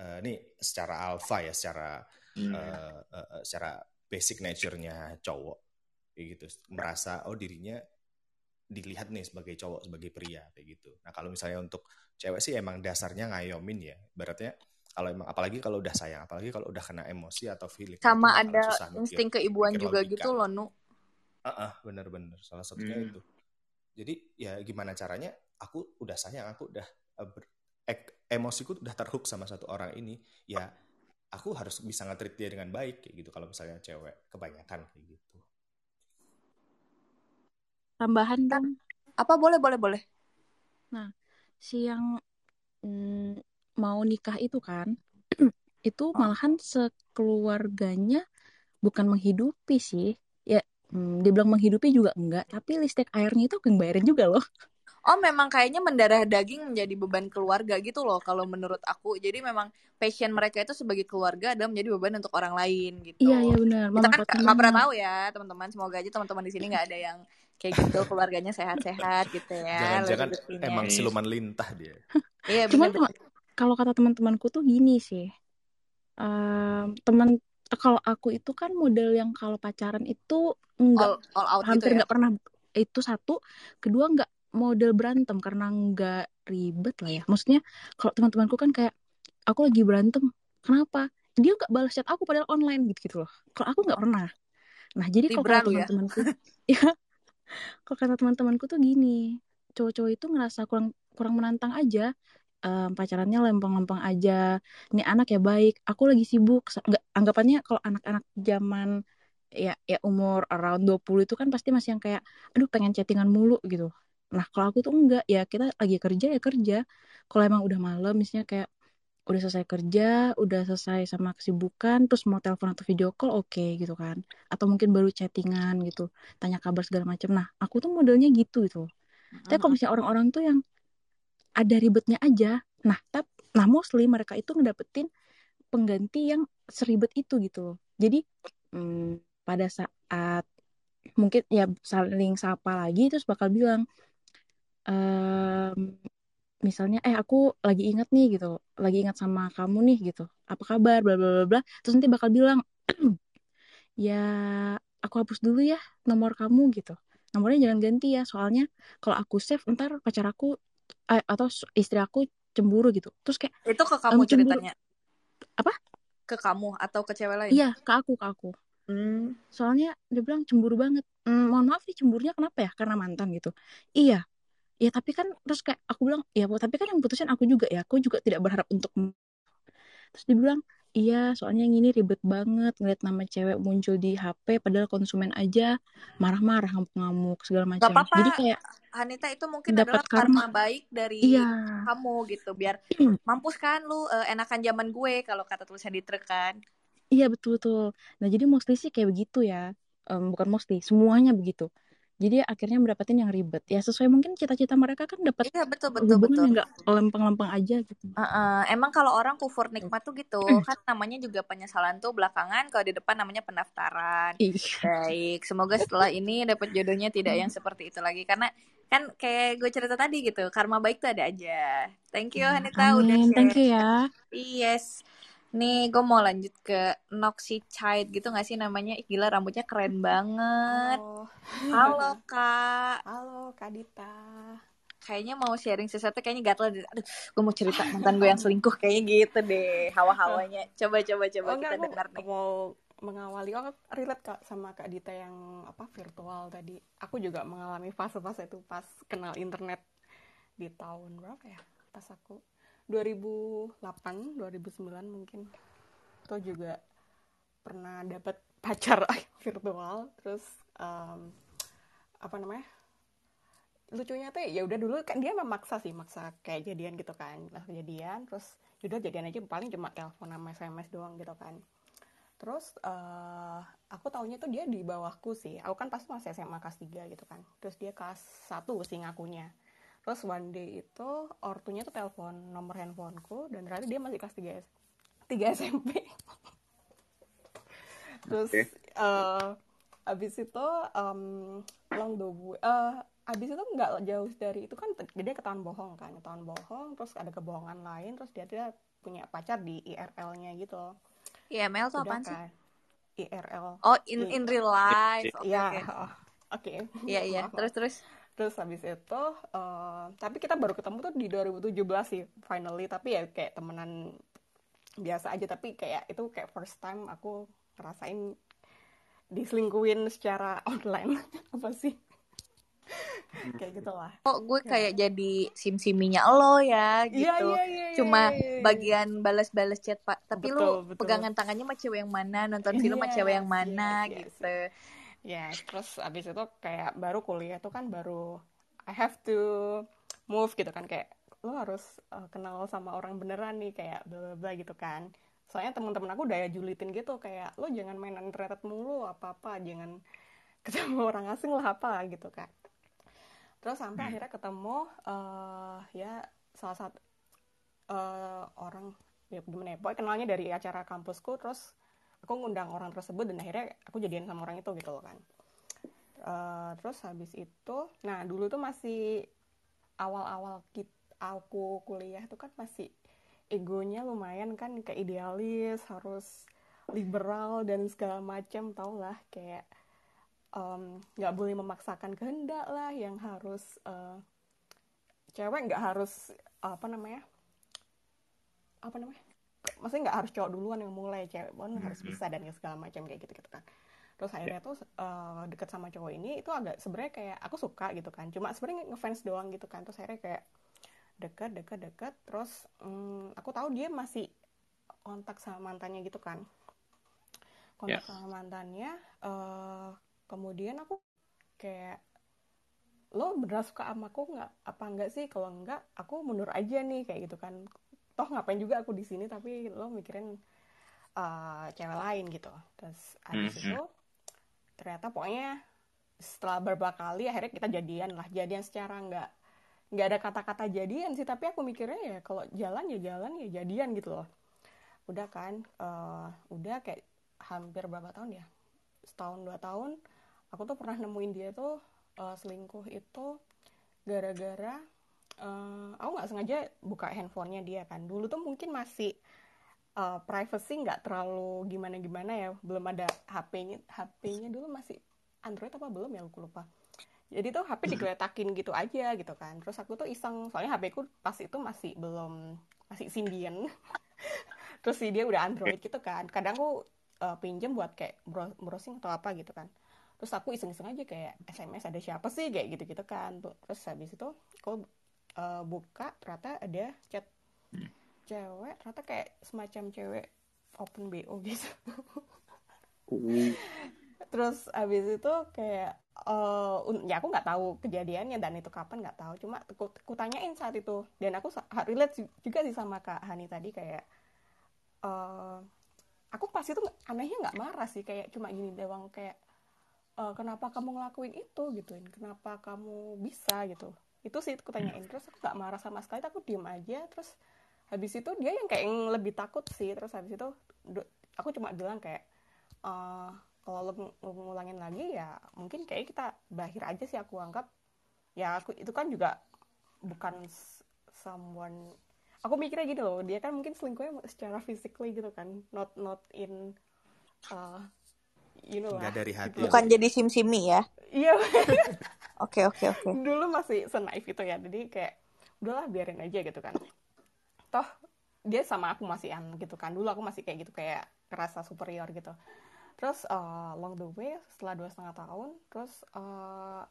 S4: eh, nih secara alpha ya secara
S3: Hmm.
S4: eh, eh, eh, secara basic nature-nya cowok kayak gitu merasa oh dirinya dilihat nih sebagai cowok sebagai pria kayak gitu nah kalau misalnya untuk cewek sih emang dasarnya ngayomin ya beratnya kalau emang apalagi kalau udah sayang apalagi kalau udah kena emosi atau feeling
S5: Sama
S4: itu bakalan
S5: ada
S4: susah mikir-
S5: insting keibuan
S4: mikir
S5: juga
S4: logika.
S5: gitu loh, Nu.
S4: Ah, ah, bener-bener salah satunya
S3: Hmm.
S4: itu jadi ya gimana caranya aku udah sayang aku udah ber- ek- emosiku udah terhook sama satu orang ini ya aku harus bisa nge-treat dia dengan baik kayak gitu kalau misalnya cewek kebanyakan kayak gitu
S8: Tambahan dong.
S5: Apa boleh boleh boleh.
S8: si yang mm, mau nikah itu kan itu malahan sekeluarganya bukan menghidupi sih ya mm, dibilang menghidupi juga enggak tapi listrik airnya itu yang bayarin juga loh
S5: Oh, memang kayaknya mendarah daging menjadi beban keluarga gitu loh kalau menurut aku. Jadi memang passion mereka itu sebagai keluarga adalah menjadi beban untuk orang lain gitu.
S8: iya iya benar
S5: Kita kan nggak pernah tahu ya teman-teman. Semoga aja teman-teman di sini nggak ada yang kayak gitu keluarganya sehat-sehat gitu ya.
S4: jangan-jangan emang siluman lintah dia
S5: Iya
S8: cuman
S5: benar.
S8: kalau- kalau kata teman-temanku tuh gini sih Em, teman kalau aku itu kan model yang kalau pacaran itu enggak
S5: All, all out gitu
S8: hampir
S5: ya.
S8: nggak pernah itu satu kedua nggak model berantem karena nggak ribet lah ya. Maksudnya kalau teman-temanku kan kayak aku lagi berantem kenapa? Dia nggak balas chat aku padahal online gitu gitu loh. Kalau aku nggak pernah. Nah jadi kalau
S5: ya.
S8: teman-temanku ya kalau kata teman-temanku tuh gini cowok-cowok itu ngerasa kurang kurang menantang aja Em, pacarannya lempeng-lempeng aja. Ini anak ya baik. Aku lagi sibuk. Nggak anggapannya kalau anak-anak zaman ya ya umur around 20 itu kan pasti masih yang kayak aduh pengen chattingan mulu gitu. Nah kalau aku tuh enggak. Ya kita lagi kerja ya kerja. Kalau emang udah malam misalnya kayak udah selesai kerja udah selesai sama kesibukan terus mau telepon atau video call oke gitu kan. Atau mungkin baru chattingan gitu tanya kabar segala macam. Nah aku tuh modelnya gitu gitu tapi kalau misalnya orang-orang tuh yang ada ribetnya aja. Nah tap nah mostly mereka itu ngedapetin pengganti yang seribet itu gitu loh. Jadi hmm, pada saat mungkin ya saling sapa lagi terus bakal bilang ehm, misalnya eh aku lagi ingat nih gitu lagi ingat sama kamu nih gitu. Apa kabar? Bla bla bla bla. Terus nanti bakal bilang ya aku hapus dulu ya nomor kamu gitu. Nomornya jangan ganti ya soalnya kalau aku save ntar pacar aku eh, atau istri aku cemburu gitu. Terus kayak
S5: Itu ke kamu
S8: cemburu.
S5: ceritanya.
S8: apa?
S5: Ke kamu atau ke cewek lain?
S8: iya ke aku ke aku.
S5: Hmm.
S8: soalnya dia bilang cemburu banget. "Mm, mohon maaf nih cemburunya kenapa ya? Karena mantan gitu. Iya. Ya tapi kan terus kayak aku bilang ya tapi kan yang putusin aku juga ya. Aku juga tidak berharap untuk terus dia bilang iya soalnya yang ini ribet banget ngeliat nama cewek muncul di HP padahal konsumen aja marah-marah ngamuk-ngamuk segala macam.
S5: apa-apa,
S8: jadi kayak
S5: Hanita itu mungkin
S8: dapat
S5: adalah karma
S8: karma.
S5: baik dari
S8: iya.
S5: kamu gitu. Biar mampus kan lu eh, enakan zaman gue kalau kata tulisan di truk kan.
S8: iya betul betul nah jadi mostly sih kayak begitu ya. Em, bukan mostly semuanya begitu jadi akhirnya mendapatkan yang ribet ya sesuai mungkin cita-cita mereka kan dapat
S5: Iya betul betul betul.
S8: yang nggak lempeng-lempeng aja gitu
S5: Heeh, emang kalau orang kufur nikmat tuh gitu kan namanya juga penyesalan tuh belakangan kalau di depan namanya pendaftaran.
S8: Ih.
S5: Baik, semoga setelah ini dapat jodohnya tidak yang seperti itu lagi karena kan kayak gue cerita tadi gitu, karma baik tuh ada aja. Thank you Hanita udah
S8: amin thank you
S5: share.
S8: ya
S5: Yes. Nih, gue mau lanjut ke Noxy Child gitu gak sih namanya? Ih, gila rambutnya keren banget.
S9: Halo.
S5: Halo Kak.
S9: Halo Kak Dita.
S5: Kayaknya mau sharing sesuatu kayaknya gatel. Aduh, gue mau cerita mantan gue yang selingkuh kayaknya gitu deh. Hawa-hawanya. Coba coba coba
S9: Oh
S5: kita
S9: enggak,
S5: dengar nih.
S9: mau mengawali. Oh, relate Kak sama Kak Dita yang apa virtual tadi. Aku juga mengalami fase-fase itu pas kenal internet di tahun berapa ya? Pas aku 2008, 2009 mungkin. Itu juga pernah dapat pacar virtual. Terus em, apa namanya? lucunya tuh ya udah dulu kan dia memaksa sih maksa kayak jadian gitu kan. Langsung jadian terus udah jadian aja paling cuma telepon sama sms doang gitu kan. Terus eh aku taunya tuh dia di bawahku sih. Aku kan pas masih SMA kelas 3 gitu kan. Terus dia kelas 1 sih ngakunya terus one day itu ortunya tuh telepon nomor handphoneku dan ternyata dia masih kelas 3 3 SMP terus eh abis itu em, long the way eh abis itu nggak jauh dari itu kan dia ketahuan bohong kan ketahuan bohong terus ada kebohongan lain terus dia dia punya pacar di IRL-nya gitu
S5: IML tuh
S9: udah
S5: apaan sih?
S9: kan IRL
S5: Oh, in in real life. Oke,
S9: Iya,
S5: oke.
S9: oke.
S5: Iya, iya. Terus terus.
S9: Terus habis itu, eh, tapi kita baru ketemu tuh di 2017 sih, finally. Tapi ya kayak temenan biasa aja. Tapi kayak itu kayak first time aku ngerasain diselingkuhin secara online. Apa sih? kayak gitu lah.
S5: Kok gue
S9: Ya.
S5: kayak jadi sim-siminya lo ya
S9: Iya,
S5: gitu.
S9: iya, iya, iya,
S5: Cuma
S9: iya, iya.
S5: bagian balas-balas chat Pak. Tapi
S9: Betul,
S5: lu
S9: betul.
S5: pegangan tangannya sama cewek yang mana, nonton film sama cewek yang mana
S9: yes, yes.
S5: gitu.
S9: Ya, terus abis itu kayak baru kuliah tuh kan baru I have to move gitu kan kayak lo harus uh, kenal sama orang beneran nih kayak bla bla bla gitu kan. Soalnya teman-teman aku udah julitin gitu kayak lo jangan main internet mulu apa-apa, jangan ketemu orang asing lah apa gitu kan. Terus sampai akhirnya ketemu eh ya salah satu eh, orang ya gimana ya, pokoknya kenalnya dari acara kampusku terus aku ngundang orang tersebut dan akhirnya aku jadian sama orang itu gitu loh kan. Eh, terus habis itu nah dulu tuh masih awal-awal aku kuliah tuh kan masih egonya lumayan kan kayak idealis harus liberal dan segala macam tau lah kayak nggak boleh memaksakan kehendak lah yang harus eh, cewek nggak harus apa namanya apa namanya maksudnya nggak harus cowok duluan yang mulai cewek pun harus bisa dan segala macam kayak gitu gitu kan. Terus akhirnya tuh eh, deket sama cowok ini itu agak sebenarnya kayak aku suka gitu kan. Cuma sebenarnya ngefans doang gitu kan. Terus akhirnya kayak deket deket deket. Terus mm, aku tahu dia masih kontak sama mantannya gitu kan. Kontak
S3: Ya.
S9: sama mantannya eh kemudian aku kayak lo beneran suka sama aku nggak? Apa enggak sih? Kalau enggak aku mundur aja nih kayak gitu kan toh ngapain juga aku di sini tapi lo mikirin eh, cewek lain gitu. Terus habis
S3: Mhm.
S9: itu ternyata pokoknya setelah beberapa kali akhirnya kita jadian lah jadian secara nggak nggak ada kata-kata jadian sih tapi aku mikirnya ya kalau jalan ya jalan ya jadian gitu loh. Udah kan eh, udah kayak hampir berapa tahun ya? Setahun dua tahun aku tuh pernah nemuin dia tuh eh, selingkuh itu gara-gara eh, aku nggak sengaja buka handphonenya dia kan. Dulu tuh mungkin masih eh, privacy nggak terlalu gimana-gimana ya. Belum ada HP-nya HP-nya dulu masih Android apa belum ya? Aku lupa. Jadi tuh HP digeletakin gitu aja gitu kan. Terus aku tuh iseng. Soalnya HP ku pas itu masih belum masih Symbian. Terus si dia udah Android gitu kan. Kadang aku uh, pinjem buat kayak bro- browsing atau apa gitu kan. Terus aku iseng-iseng aja kayak SMS ada siapa sih? Kayak gitu-gitu kan. Terus habis itu aku eh, buka ternyata ada chat cewek ternyata kayak semacam cewek open BO gitu. Terus habis itu kayak un- ya aku nggak tahu kejadiannya dan itu kapan nggak tahu. Cuma aku, aku tanyain saat itu. Dan aku relate ju- juga sih sama kak Hani tadi kayak eh, aku pas itu anehnya nggak marah sih. Kayak cuma gini doang kayak "Eh, kenapa kamu ngelakuin itu gituin kenapa kamu bisa gitu itu sih aku tanyain. Terus aku nggak marah sama sekali aku diem aja. Terus habis itu dia yang kayak yang lebih takut sih. Terus habis itu aku cuma bilang kayak "Eh, kalau lo ng- ngulangin lagi ya mungkin kayak kita berakhir aja sih aku anggap. Ya aku itu kan juga bukan someone aku mikirnya gitu loh dia kan mungkin selingkuhnya secara physically gitu kan not not in uh, you know
S4: Nggak
S9: lah
S4: dari hati.
S9: gitu.
S10: Bukan jadi sim-simi ya.
S9: iya
S10: Oke, oke, oke.
S9: dulu masih senaif itu ya jadi kayak udahlah biarin aja gitu kan toh dia sama aku masih an gitu kan dulu aku masih kayak gitu kayak kerasa superior gitu terus uh, along the way setelah dua setengah tahun terus uh,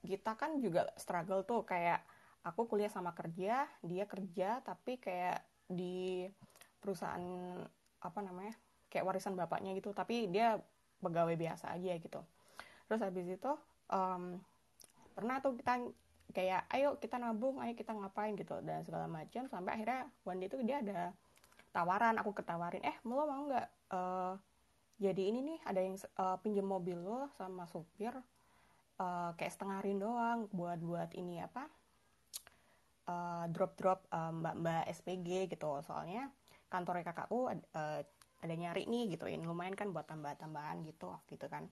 S9: kita kan juga struggle tuh kayak aku kuliah sama kerja dia kerja tapi kayak di perusahaan apa namanya kayak warisan bapaknya gitu tapi dia pegawai biasa aja gitu. Terus habis itu um, pernah tuh kita kayak ayo kita nabung ayo kita ngapain gitu dan segala macam sampai akhirnya one day itu dia ada tawaran aku ketawarin eh lo mau nggak eh, jadi ini nih ada yang eh, pinjem mobil lo sama supir eh, kayak setengah hari doang buat buat ini apa drop drop mbak mbak SPG gitu. Soalnya kantornya kakakku eh, ada nyari nih gituin lumayan kan buat tambah tambahan gitu waktu itu kan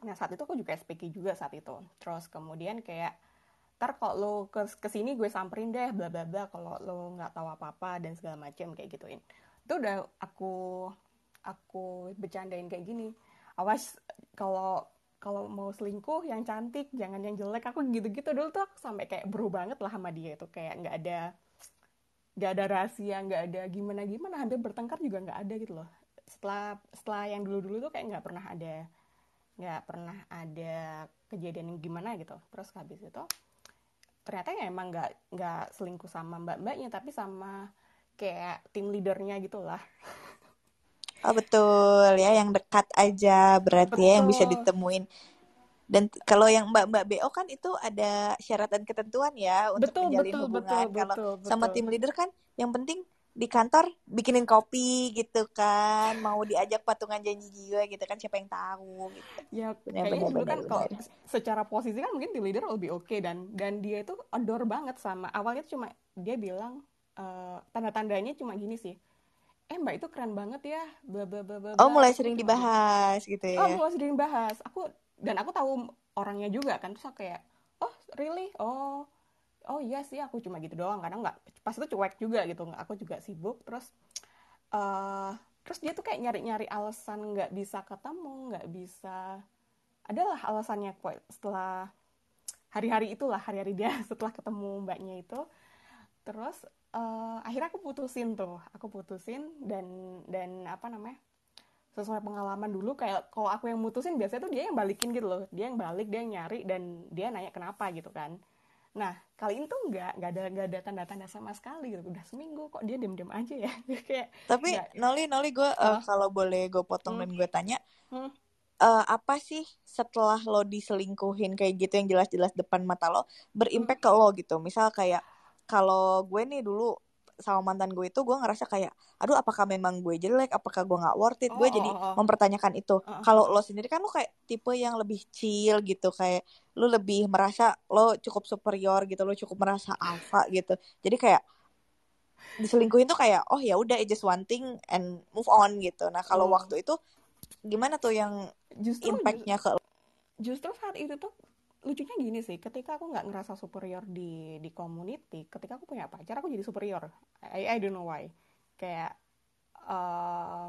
S9: Nah saat itu aku juga SPG juga saat itu. Terus kemudian kayak ntar kalau lo ke ke sini gue samperin deh bla bla bla kalau lo nggak tahu apa apa dan segala macam kayak gituin. Itu udah aku aku bercandain kayak gini. Awas kalau kalau mau selingkuh yang cantik jangan yang jelek aku gitu-gitu dulu tuh aku sampai kayak bro banget lah sama dia itu kayak nggak ada nggak ada rahasia nggak ada gimana gimana hampir bertengkar juga nggak ada gitu loh. Setelah setelah yang dulu dulu tuh kayak nggak pernah ada nggak pernah ada kejadian yang gimana gitu. Terus habis itu ternyata ya emang nggak nggak selingkuh sama mbak mbaknya tapi sama kayak tim leadernya gitulah
S10: Oh betul ya, yang dekat aja berarti ya yang bisa
S9: betul.
S10: ditemuin. Dan kalau yang mbak-mbak BO kan itu ada syarat dan ketentuan ya untuk
S9: betul
S10: menjalin
S9: betul betul
S10: hubungan. Kalau
S9: betul
S10: sama
S9: betul
S10: tim leader kan yang penting di kantor bikinin kopi gitu kan, mau diajak patungan janji jiwa gitu kan, siapa yang tahu gitu.
S9: ya
S10: Benar
S9: kayaknya dulu kan kalau secara posisi kan mungkin tim leader lebih oke dan dan dia itu adore banget sama awalnya tuh cuma dia bilang eh, tanda-tandanya cuma gini sih eh mbak itu keren banget ya bla bla bla bla
S10: Oh mulai sering
S9: gitu
S10: dibahas gitu
S9: oh
S10: ya.
S9: mulai sering bahas aku dan aku tahu orangnya juga kan terus aku kayak oh really? Oh oh iya sih aku cuma gitu doang. Kadang nggak pas itu cuek juga gitu aku juga sibuk terus eh terus dia tuh kayak nyari-nyari alasan nggak bisa ketemu nggak bisa adalah alasannya kok setelah hari-hari itulah hari-hari dia setelah ketemu mbaknya itu. Terus eh, akhirnya aku putusin tuh aku putusin dan dan apa namanya sesuai pengalaman dulu kayak kalau aku yang mutusin biasanya tuh dia yang balikin gitu loh. Dia yang balik dia yang nyari dan dia nanya kenapa gitu kan. Nah kali ini tuh nggak nggak ada nggak ada tanda-tanda sama sekali gitu. Udah seminggu kok dia diem-diem aja ya. Kayak
S10: Tapi
S9: nggak
S10: Noli, Noli gue
S9: apa
S10: kalau boleh gue potong
S9: hmm,
S10: dan gue tanya,
S9: hmm.
S10: eh, apa sih setelah lo diselingkuhin kayak gitu yang jelas-jelas depan mata lo
S9: hmm.
S10: berimpact ke lo gitu? Misal kayak kalau gue nih dulu sama mantan gue itu gue ngerasa kayak aduh apakah memang gue jelek? Apakah gue nggak worth it?
S9: Oh
S10: gue
S9: oh
S10: jadi
S9: oh oh.
S10: mempertanyakan itu.
S9: Oh
S10: kalau
S9: oh
S10: lo sendiri kan lo kayak tipe yang lebih chill gitu kayak lo lebih merasa lo cukup superior gitu lo cukup merasa alpha gitu. Jadi kayak diselingkuhin tuh kayak oh ya udah just one thing and move on gitu. Nah kalau
S9: oh.
S10: waktu itu gimana tuh yang
S9: justru
S10: impactnya ke lo?
S9: justru saat itu tuh lucunya gini sih ketika aku nggak ngerasa superior di di community ketika aku punya pacar aku jadi superior. I, I don't know why. Kayak eh,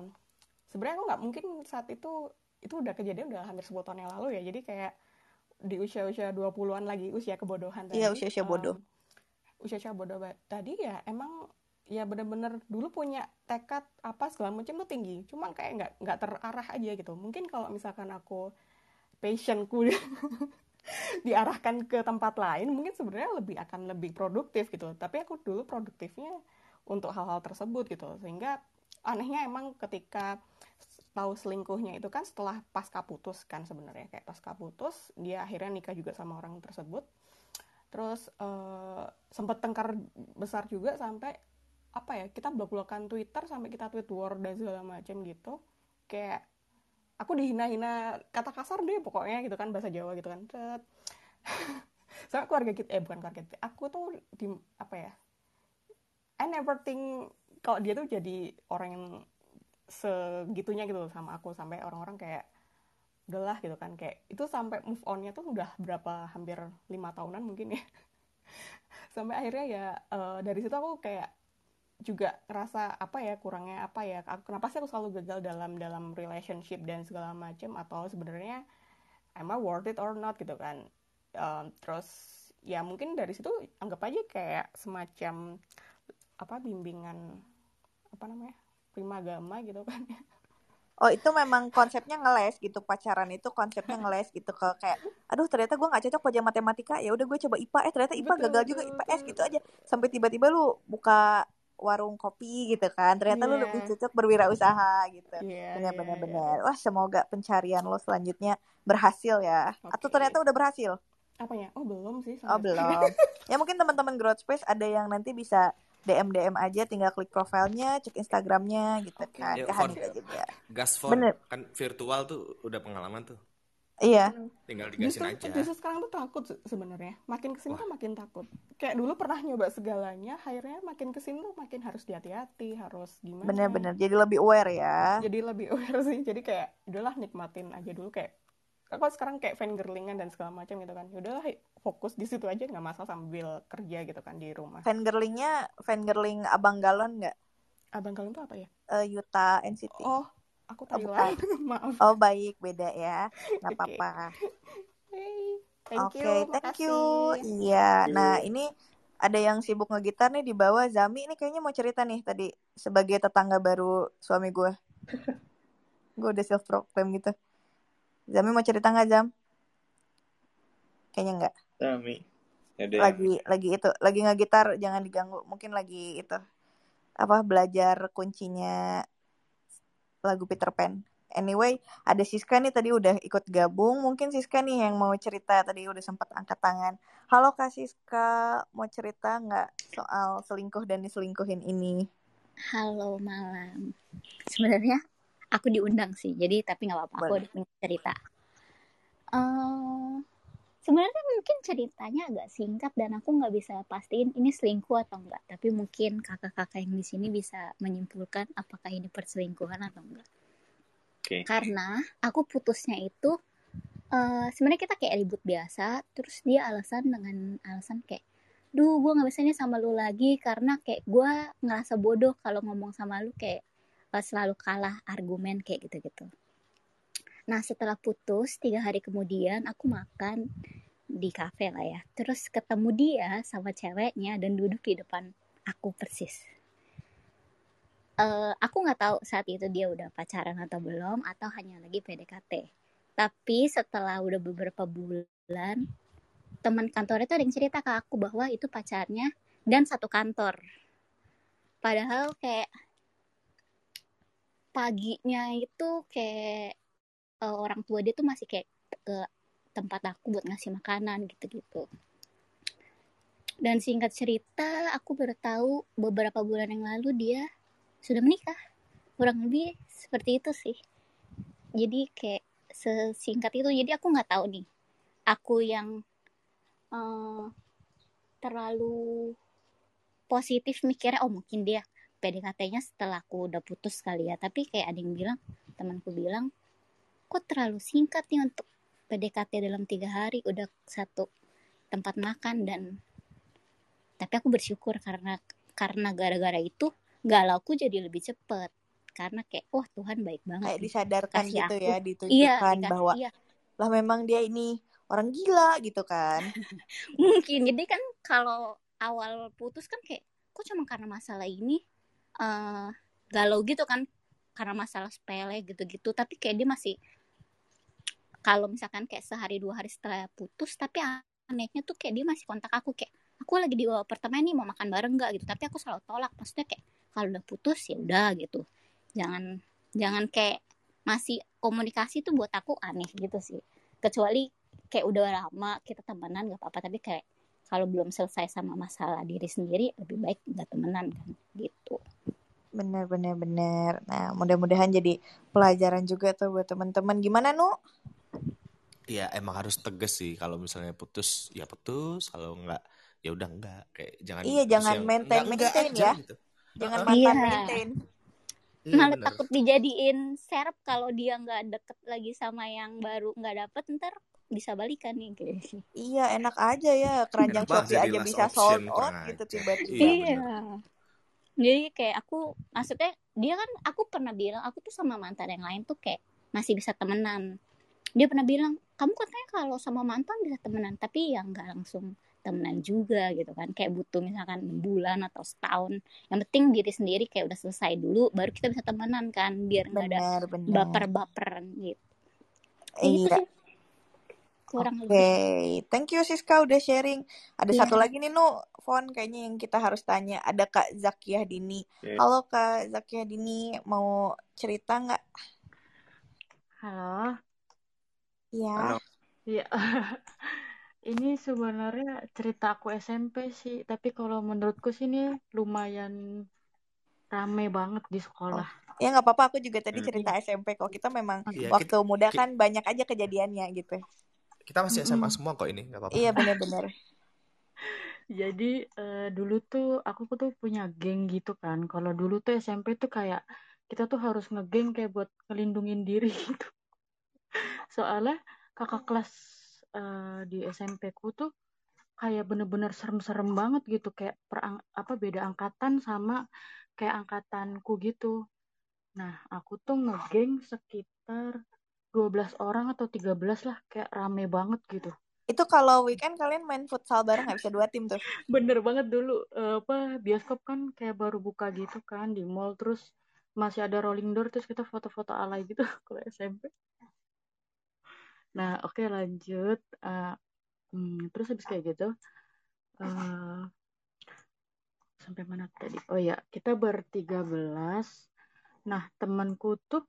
S9: sebenarnya aku nggak mungkin saat itu itu udah kejadian udah hampir 10 tahun yang lalu ya. Jadi kayak di usia-usia 20-an lagi usia kebodohan
S10: iya
S9: tadi
S10: usia-usia bodoh.
S9: em, usia-usia bodoh tadi ya emang ya bener-bener dulu punya tekad apa segala macam tuh tinggi. Cuma kayak nggak nggak terarah aja gitu. Mungkin kalau misalkan aku passionku diarahkan ke tempat lain mungkin sebenarnya lebih akan lebih produktif gitu. Tapi aku dulu produktifnya untuk hal-hal tersebut gitu. Sehingga anehnya emang ketika tahu selingkuhnya itu kan setelah pasca putus kan sebenarnya. Kayak pasca putus dia akhirnya nikah juga sama orang tersebut. Terus uh, sempat tengkar besar juga sampai apa ya kita blok-blokan Twitter sampai kita tweet war dan segala macam gitu. Kayak aku dihina-hina kata kasar deh pokoknya gitu kan bahasa Jawa gitu kan. Sama keluarga kita eh bukan keluarga kita aku tuh di apa ya I never think kalau dia tuh jadi orang yang segitunya gitu sama aku sampai orang-orang kayak udahlah gitu kan. Kayak itu sampai move onnya tuh udah berapa hampir lima tahunan mungkin ya. Sampai akhirnya ya uh, dari situ aku kayak juga ngerasa apa ya kurangnya apa ya aku, kenapa sih aku selalu gagal dalam dalam relationship dan segala macam atau sebenarnya am I worth it or not gitu kan. Um, terus ya mungkin dari situ anggap aja kayak semacam apa bimbingan apa namanya prima gama gitu kan.
S10: Oh itu memang konsepnya ngeles gitu pacaran itu konsepnya ngeles gitu ke kayak aduh ternyata gue nggak cocok pelajaran matematika ya udah gue coba IPA eh ternyata IPA betul, gagal juga IPS betul. gitu aja. Sampai tiba-tiba lu buka warung kopi gitu kan ternyata yeah. lu lebih iya. cocok berwirausaha gitu yeah, benar benar yeah, benar yeah. wah semoga pencarian lo selanjutnya berhasil ya okay. atau ternyata udah berhasil
S9: apanya oh belum sih
S10: oh belum ya mungkin teman-teman growth space ada yang nanti bisa DM DM aja tinggal klik profilnya cek Instagramnya gitu okay. kan ya, ke
S4: juga Gasfor Bener. kan virtual tuh udah pengalaman tuh
S10: Iya.
S4: Tinggal digasin
S9: justru,
S4: aja.
S9: Justru sekarang tuh takut sebenarnya. Makin ke sini tuh makin takut. Kayak dulu pernah nyoba segalanya, akhirnya makin ke sini tuh makin harus hati-hati, harus gimana.
S10: Bener-bener. Jadi lebih aware ya.
S9: Jadi lebih aware sih. Jadi kayak udahlah nikmatin aja dulu kayak aku sekarang kayak fangirlingan dan segala macam gitu kan udahlah fokus di situ aja nggak masalah sambil kerja gitu kan di rumah
S10: fangirlingnya fangirling abang galon nggak
S9: abang galon tuh apa ya
S10: uh, Yuta NCT
S9: oh aku tahu oh, maaf
S10: oh baik beda ya nggak apa-apa
S9: Oke,
S10: okay, thank you. Iya, nah ini ada yang sibuk ngegitar nih di bawah. Zami ini kayaknya mau cerita nih tadi sebagai tetangga baru suami gue. gue udah self proclaim gitu. Zami mau cerita nggak Zam? Kayaknya nggak.
S3: Zami.
S10: Yaudah. Lagi lagi itu, lagi nggak gitar, jangan diganggu. Mungkin lagi itu apa belajar kuncinya lagu Peter Pan. Anyway, ada Siska nih tadi udah ikut gabung. Mungkin Siska nih yang mau cerita tadi udah sempat angkat tangan. Halo Kak Siska, mau cerita nggak soal selingkuh dan diselingkuhin ini?
S11: Halo malam. Sebenarnya aku diundang sih jadi tapi nggak apa-apa aku punya cerita uh, sebenarnya mungkin ceritanya agak singkat dan aku nggak bisa pastiin ini selingkuh atau enggak tapi mungkin kakak-kakak yang di sini bisa menyimpulkan apakah ini perselingkuhan atau enggak okay. karena aku putusnya itu uh, sebenarnya kita kayak ribut biasa terus dia alasan dengan alasan kayak duh gue nggak bisa nih sama lu lagi karena kayak gue ngerasa bodoh kalau ngomong sama lu kayak selalu kalah argumen kayak gitu-gitu. Nah setelah putus tiga hari kemudian aku makan di kafe lah ya. Terus ketemu dia sama ceweknya dan duduk di depan aku persis. Uh, aku nggak tahu saat itu dia udah pacaran atau belum atau hanya lagi PDKT. Tapi setelah udah beberapa bulan, teman kantor itu ada yang cerita ke aku bahwa itu pacarnya dan satu kantor. Padahal kayak paginya itu kayak uh, orang tua dia tuh masih kayak ke tempat aku buat ngasih makanan gitu-gitu. Dan singkat cerita, aku baru tahu beberapa bulan yang lalu dia sudah menikah. Kurang lebih seperti itu sih. Jadi kayak sesingkat itu. Jadi aku nggak tahu nih. Aku yang uh, terlalu positif mikirnya, oh mungkin dia PDKT-nya setelah aku udah putus kali ya tapi kayak ada yang bilang temanku bilang kok terlalu singkat nih untuk PDKT dalam tiga hari. Udah satu tempat makan dan tapi aku bersyukur karena karena gara-gara itu galauku jadi lebih cepet. Karena kayak wah Tuhan baik banget
S10: kayak disadarkan gitu aku. ya ditunjukkan iya, bahwa iya. lah memang dia ini orang gila gitu kan.
S11: Mungkin. Jadi kan kalau awal putus kan kayak kok cuma karena masalah ini uh, galau gitu kan. Karena masalah sepele gitu-gitu. Tapi kayak dia masih kalau misalkan kayak sehari dua hari setelah putus tapi anehnya tuh kayak dia masih kontak aku kayak aku lagi di apartemen nih mau makan bareng nggak gitu tapi aku selalu tolak maksudnya kayak kalau udah putus ya udah gitu jangan jangan kayak masih komunikasi tuh buat aku aneh gitu sih kecuali kayak udah lama kita temenan gak apa-apa tapi kayak kalau belum selesai sama masalah diri sendiri lebih baik nggak temenan kan gitu
S5: Bener bener bener. Nah, mudah-mudahan jadi pelajaran juga tuh buat teman-teman. Gimana, Nu?
S4: Ya emang harus tegas sih kalau misalnya putus ya putus kalau enggak ya udah enggak kayak jangan
S5: Iya, jangan
S4: yang
S5: maintain
S4: enggak enggak
S5: maintain
S4: aja
S5: ya.
S4: gitu
S5: Jangan
S4: Heeh.
S5: mantan
S11: Iya.
S5: maintain.
S4: iya
S11: malah
S4: bener
S11: takut dijadiin serep kalau dia nggak deket lagi sama yang baru nggak dapet ntar bisa balikan nih guys
S5: Iya, enak aja ya. Keranjang Shopee aja bisa sold out
S4: kurang
S5: gitu
S4: ajar
S5: tiba-tiba.
S4: iya
S11: iya
S4: bener
S11: jadi kayak aku maksudnya dia kan aku pernah bilang aku tuh sama mantan yang lain tuh kayak masih bisa temenan dia pernah bilang kamu katanya kalau sama mantan bisa temenan tapi ya nggak langsung temenan juga gitu kan kayak butuh misalkan bulan atau setahun yang penting diri sendiri kayak udah selesai dulu baru kita bisa temenan kan biar nggak ada baper-baperan gitu gitu
S5: Iya.
S11: sih kurang
S5: Oke,
S11: lebih
S5: thank you Siska udah sharing. Ada
S11: Iya.
S5: satu lagi nih Nu, Fon kayaknya yang kita harus tanya. Ada Kak Zakiah Dini.
S3: Oke.
S5: Halo Kak Zakiah Dini, mau cerita nggak?
S12: Halo,
S5: Iya.
S3: Halo.
S12: ya ini sebenarnya cerita aku SMP sih, tapi kalau menurutku sih ini lumayan rame banget di
S5: Oh,
S12: sekolah.
S5: ya nggak apa-apa. Aku juga tadi
S3: Hmm.
S5: cerita
S12: Iya,
S5: SMP kok. Kita memang
S4: iya
S5: waktu
S4: kita
S5: muda kan banyak aja kejadiannya gitu.
S4: kita masih SMA
S12: Mm-mm.
S4: semua kok ini nggak apa-apa
S5: Iya bener-bener.
S12: Jadi eh, dulu tuh aku tuh punya geng gitu kan. Kalau dulu tuh SMP tuh kayak kita tuh harus ngegeng kayak buat ngelindungin diri gitu. Soalnya kakak kelas eh, di SMP ku tuh kayak bener-bener serem-serem banget gitu kayak perang apa beda angkatan sama kayak angkatanku gitu. Nah, aku tuh ngegeng sekitar 12 orang atau 13 lah kayak rame banget gitu.
S5: Itu kalau weekend kalian main futsal bareng nggak bisa dua tim tuh?
S12: Bener banget dulu eh, apa bioskop kan kayak baru buka gitu kan di mall terus masih ada rolling door terus kita foto-foto alay gitu kalau SMP. Nah, oke lanjut. Eh, hmm, terus habis kayak gitu eh sampai mana tadi? Oh ya, kita bertiga belas. Nah, temanku tuh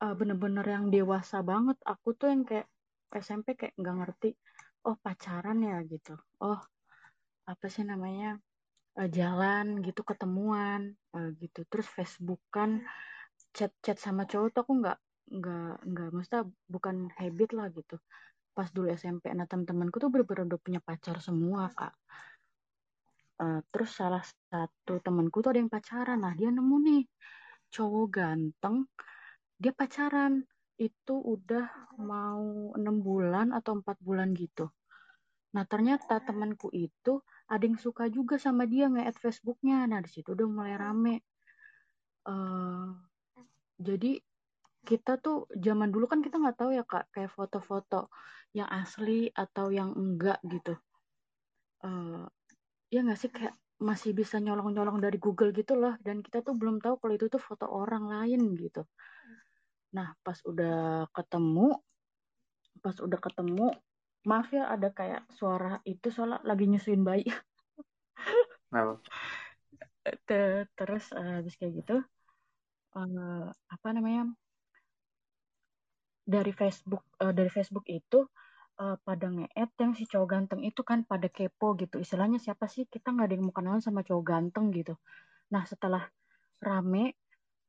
S12: eh, bener-bener yang dewasa banget. Aku tuh yang kayak SMP kayak nggak ngerti. Oh, pacaran ya gitu. Oh, apa sih namanya? Eh, jalan gitu, ketemuan eh, gitu. Terus Facebookan, chat-chat sama cowok tuh aku nggak nggak nggak maksudnya bukan habit lah gitu. Pas dulu SMP, nah teman-temanku tuh bener-bener udah punya pacar semua, Kak. Eh, terus salah satu temanku tuh ada yang pacaran. Nah, dia nemu nih cowok ganteng, dia pacaran. Itu udah mau enam bulan atau empat bulan gitu. Nah, ternyata temanku itu ada yang suka juga sama dia nge-add Facebooknya. Nah, di situ udah mulai rame. Eh, jadi kita tuh zaman dulu kan kita nggak tahu ya kak kayak foto-foto yang asli atau yang enggak gitu. Eh, ya nggak sih kayak masih bisa nyolong-nyolong dari Google gitu loh dan kita tuh belum tahu kalau itu tuh foto orang lain gitu. Nah, pas udah ketemu, pas udah ketemu, maaf ya ada kayak suara itu soalnya lagi nyusuin bayi. Terus eh, habis kayak gitu, eh, apa namanya? Dari Facebook, eh, dari Facebook itu eh, pada nge-add yang si cowok ganteng itu kan pada kepo gitu. Istilahnya siapa sih? Kita nggak ada yang mau kenalan sama cowok ganteng gitu. Nah, setelah rame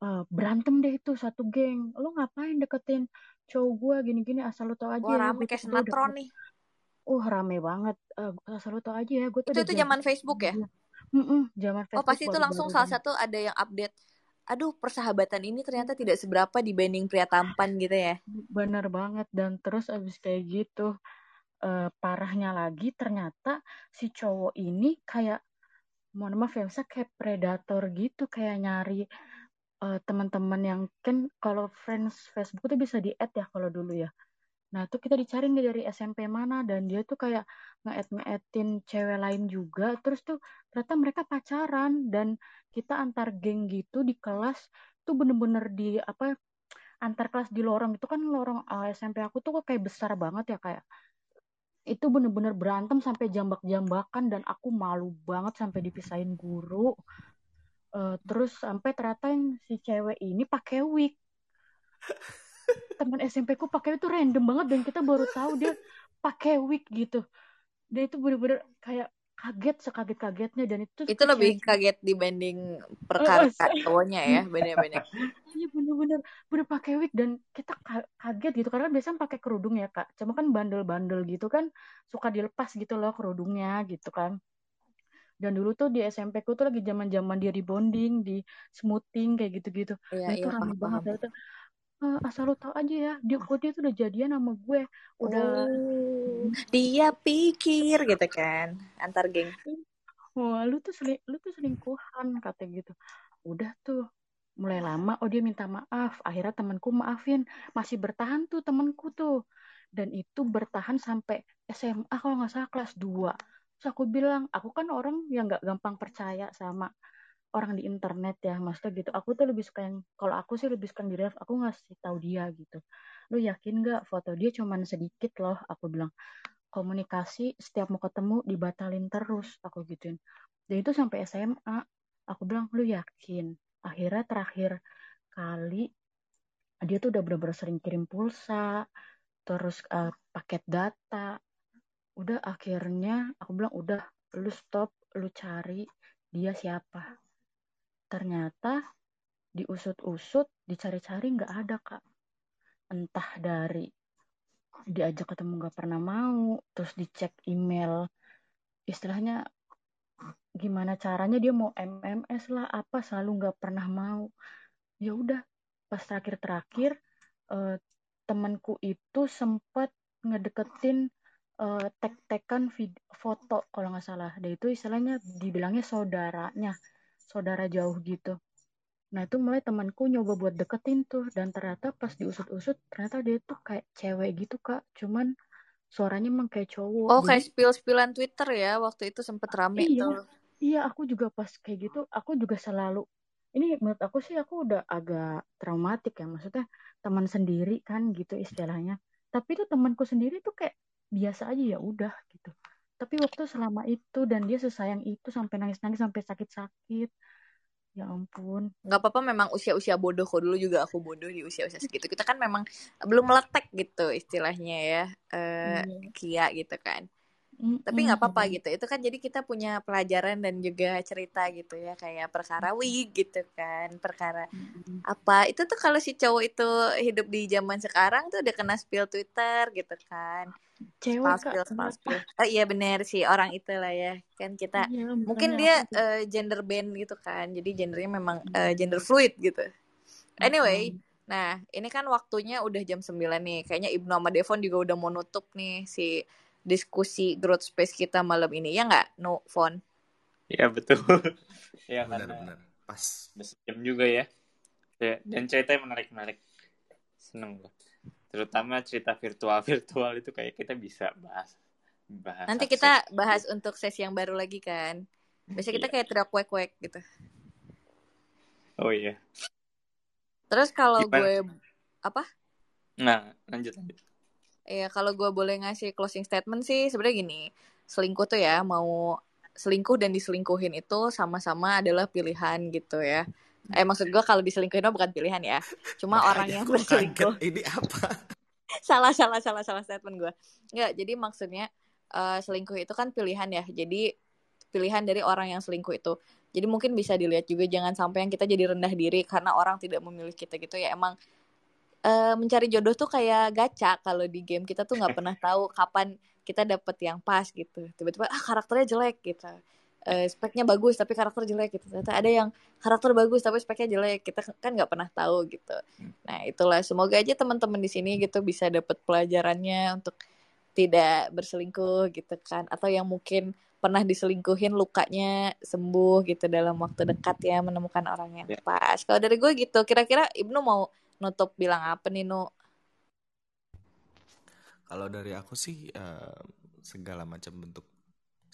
S12: eh, berantem deh itu satu geng. Lu ngapain deketin cowok gua gini-gini asal lu tau aja
S5: Wah
S12: ya,
S5: rame
S12: gue
S5: kayak sinetron nih.
S12: Uh, rame banget. Eh, asal lu tau aja ya, gue tuh
S5: Itu itu zaman Facebook ya?
S12: dia. Mm-mm, zaman
S5: Oh
S12: Facebook
S5: pasti itu langsung salah satu ada yang update. Aduh persahabatan ini ternyata tidak seberapa dibanding pria tampan gitu ya.
S12: Bener banget. Dan terus abis kayak gitu, eh, parahnya lagi ternyata si cowok ini kayak, mohon maaf ya, misalnya kayak predator gitu, kayak nyari eh, teman-teman yang kan kalau friends Facebook tuh bisa di-add ya kalau dulu ya. Nah, itu kita dicari nih dari SMP mana dan dia tuh kayak nge-add nge-addin cewek lain juga. Terus tuh ternyata mereka pacaran dan kita antar geng gitu di kelas tuh bener-bener di apa antar kelas di lorong. Itu kan lorong uh, eh, SMP aku tuh kayak besar banget ya kayak itu bener-bener berantem sampai jambak-jambakan dan aku malu banget sampai dipisahin guru. Uh, terus sampai ternyata yang si cewek ini pakai wig teman SMP ku pakai itu random banget dan kita baru tahu dia pakai wig gitu. Dia itu bener-bener kayak kaget sekaget-kagetnya dan itu
S5: itu lebih kaget dibanding perkara cowoknya ya bener-bener
S12: iya bener-bener bener pakai wig dan kita kaget gitu. Karena biasanya pakai kerudung ya kak. Cuma kan bandel-bandel gitu kan suka dilepas gitu loh kerudungnya gitu kan. Dan dulu tuh di SMP ku tuh lagi zaman-zaman dia di bonding, di smoothing kayak gitu-gitu.
S5: Iya,
S12: nah, itu
S5: iya,
S12: rame banget. Itu uh, asal lo tau aja ya dia kok dia tuh udah jadian sama gue. Udah
S5: oh, dia pikir gitu kan antar geng.
S12: Wah lu tuh seling lu tuh selingkuhan kata gitu. Udah tuh mulai lama oh dia minta maaf. Akhirnya temanku maafin. Masih bertahan tuh temanku tuh. Dan itu bertahan sampai SMA kalau nggak salah kelas 2 terus aku bilang aku kan orang yang nggak gampang percaya sama orang di internet ya maksudnya gitu. Aku tuh lebih suka yang kalau aku sih lebih suka di ref aku ngasih tahu dia gitu. Lu yakin nggak foto dia cuman sedikit loh? Aku bilang komunikasi setiap mau ketemu dibatalin terus aku gituin. Dan itu sampai SMA aku bilang lu yakin? Akhirnya terakhir kali dia tuh udah bener-bener sering kirim pulsa terus uh, paket data. Udah akhirnya aku bilang udah lu stop lu cari dia siapa ternyata diusut-usut dicari-cari nggak ada kak. Entah dari diajak ketemu nggak pernah mau terus dicek email. Istilahnya gimana caranya dia mau MMS lah apa selalu nggak pernah mau. Ya udah pas terakhir-terakhir eh, temanku itu sempat ngedeketin eh, tek-tekan foto kalau nggak salah. Dia itu istilahnya dibilangnya saudaranya saudara jauh gitu. Nah itu mulai temanku nyoba buat deketin tuh. Dan ternyata pas diusut-usut ternyata dia tuh kayak cewek gitu kak. Cuman suaranya emang kayak cowok.
S5: Oh Jadi, kayak spill-spillan Twitter ya waktu itu sempet rame
S12: iya,
S5: tuh.
S12: Iya aku juga pas kayak gitu aku juga selalu ini menurut aku sih aku udah agak traumatik ya. Maksudnya teman sendiri kan gitu istilahnya. Tapi itu temanku sendiri tuh kayak biasa aja ya udah gitu tapi waktu selama itu dan dia sesayang itu sampai nangis-nangis sampai sakit-sakit ya ampun
S5: nggak apa-apa memang usia-usia bodoh kok dulu juga aku bodoh di usia-usia segitu kita kan memang belum meletek gitu istilahnya ya uh, iya. Kia gitu kan. Tapi nggak apa-apa gitu. Itu kan jadi kita punya pelajaran dan juga cerita gitu ya kayak perkara wig gitu kan, perkara mm-hmm. apa. Itu tuh kalau si cowok itu hidup di zaman sekarang tuh udah kena spill Twitter gitu kan.
S12: Cewek
S5: spill. Oh iya bener sih orang itu lah ya. Kan kita iya, mungkin dia uh, gender band gitu kan. Jadi gendernya memang uh, gender fluid gitu. Anyway, mm-hmm. Nah, ini kan waktunya udah jam 9 nih. Kayaknya Ibnu sama Devon juga udah mau nutup nih si diskusi growth space kita malam ini ya nggak no phone
S3: ya betul ya
S4: benar benar pas
S3: jam juga ya ya dan ceritanya menarik menarik seneng loh terutama cerita virtual virtual itu kayak kita bisa bahas bahas
S5: nanti kita bahas untuk sesi yang baru lagi kan. Biasanya kita iya. kayak teriak kuek kuek gitu.
S3: Oh iya.
S5: Terus kalau gue apa?
S3: Nah lanjut lanjut.
S5: Ya kalau gue boleh ngasih closing statement sih sebenarnya gini. Selingkuh tuh ya mau selingkuh dan diselingkuhin itu sama-sama adalah pilihan gitu ya eh maksud gue kalau diselingkuhin itu bukan pilihan ya. Cuma Makanya orang yang berselingkuh
S4: ini apa?
S5: Salah salah salah salah statement gue nggak jadi maksudnya uh, selingkuh itu kan pilihan ya. Jadi pilihan dari orang yang selingkuh itu. Jadi mungkin bisa dilihat juga jangan sampai yang kita jadi rendah diri karena orang tidak memilih kita gitu ya. Emang uh, mencari jodoh tuh kayak gacha. Kalau di game kita tuh nggak pernah tahu kapan kita dapet yang pas gitu. Tiba-tiba ah karakternya jelek gitu uh, speknya bagus tapi karakter jelek gitu. Ternyata ada yang karakter bagus tapi speknya jelek. Kita kan nggak pernah tahu gitu. Nah itulah. Semoga aja teman-teman di sini gitu bisa dapet pelajarannya untuk tidak berselingkuh gitu kan. Atau yang mungkin pernah diselingkuhin lukanya sembuh gitu dalam waktu dekat ya menemukan orang yang ya. pas. Kalau dari gue gitu kira-kira Ibnu mau nutup bilang apa nih Nu?
S4: Kalau dari aku sih uh, segala macam bentuk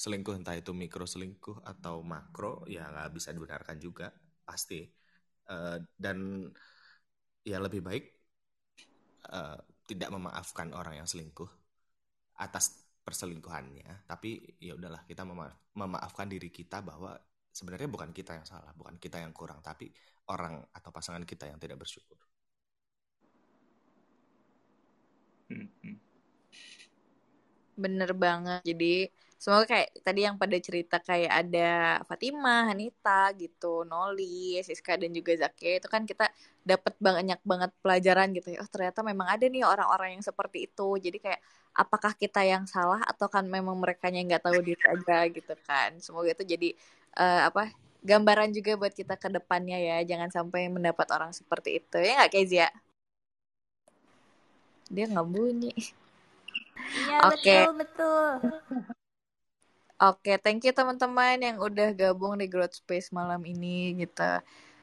S4: selingkuh entah itu mikro selingkuh atau makro ya nggak bisa dibenarkan juga pasti uh, dan ya lebih baik eh, tidak memaafkan orang yang selingkuh atas perselingkuhannya tapi ya udahlah kita mema- memaafkan diri kita bahwa sebenarnya bukan kita yang salah bukan kita yang kurang tapi orang atau pasangan kita yang tidak bersyukur
S3: Hmm, hmm.
S5: Bener banget. Jadi semoga kayak tadi yang pada cerita kayak ada Fatima, Hanita gitu, Noli, Siska dan juga Zakia itu kan kita dapat banyak banget pelajaran gitu ya. Oh ternyata memang ada nih orang-orang yang seperti itu. Jadi kayak apakah kita yang salah atau kan memang mereka yang nggak tahu diri aja gitu kan. Semoga itu jadi eh, apa gambaran juga buat kita ke depannya ya. Jangan sampai mendapat orang seperti itu. Ya nggak Kezia? Dia nggak bunyi.
S2: Iya
S5: Oke.
S2: betul betul.
S5: Oke, thank you teman-teman yang udah gabung di Growth Space malam ini gitu.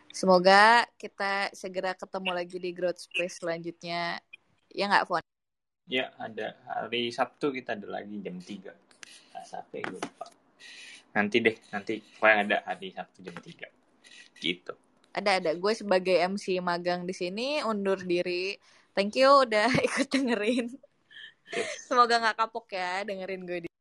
S5: Semoga kita segera ketemu lagi di Growth Space selanjutnya. Ya nggak, Fon?
S3: Ya, ada hari Sabtu kita ada lagi jam 3. Nah, sampai gue lupa. Nanti deh, nanti pokoknya ada hari Sabtu jam 3. Gitu.
S5: Ada ada. Gue sebagai MC magang di sini undur diri. Thank you udah ikut dengerin.
S3: Yes.
S5: Semoga nggak kapok ya dengerin gue di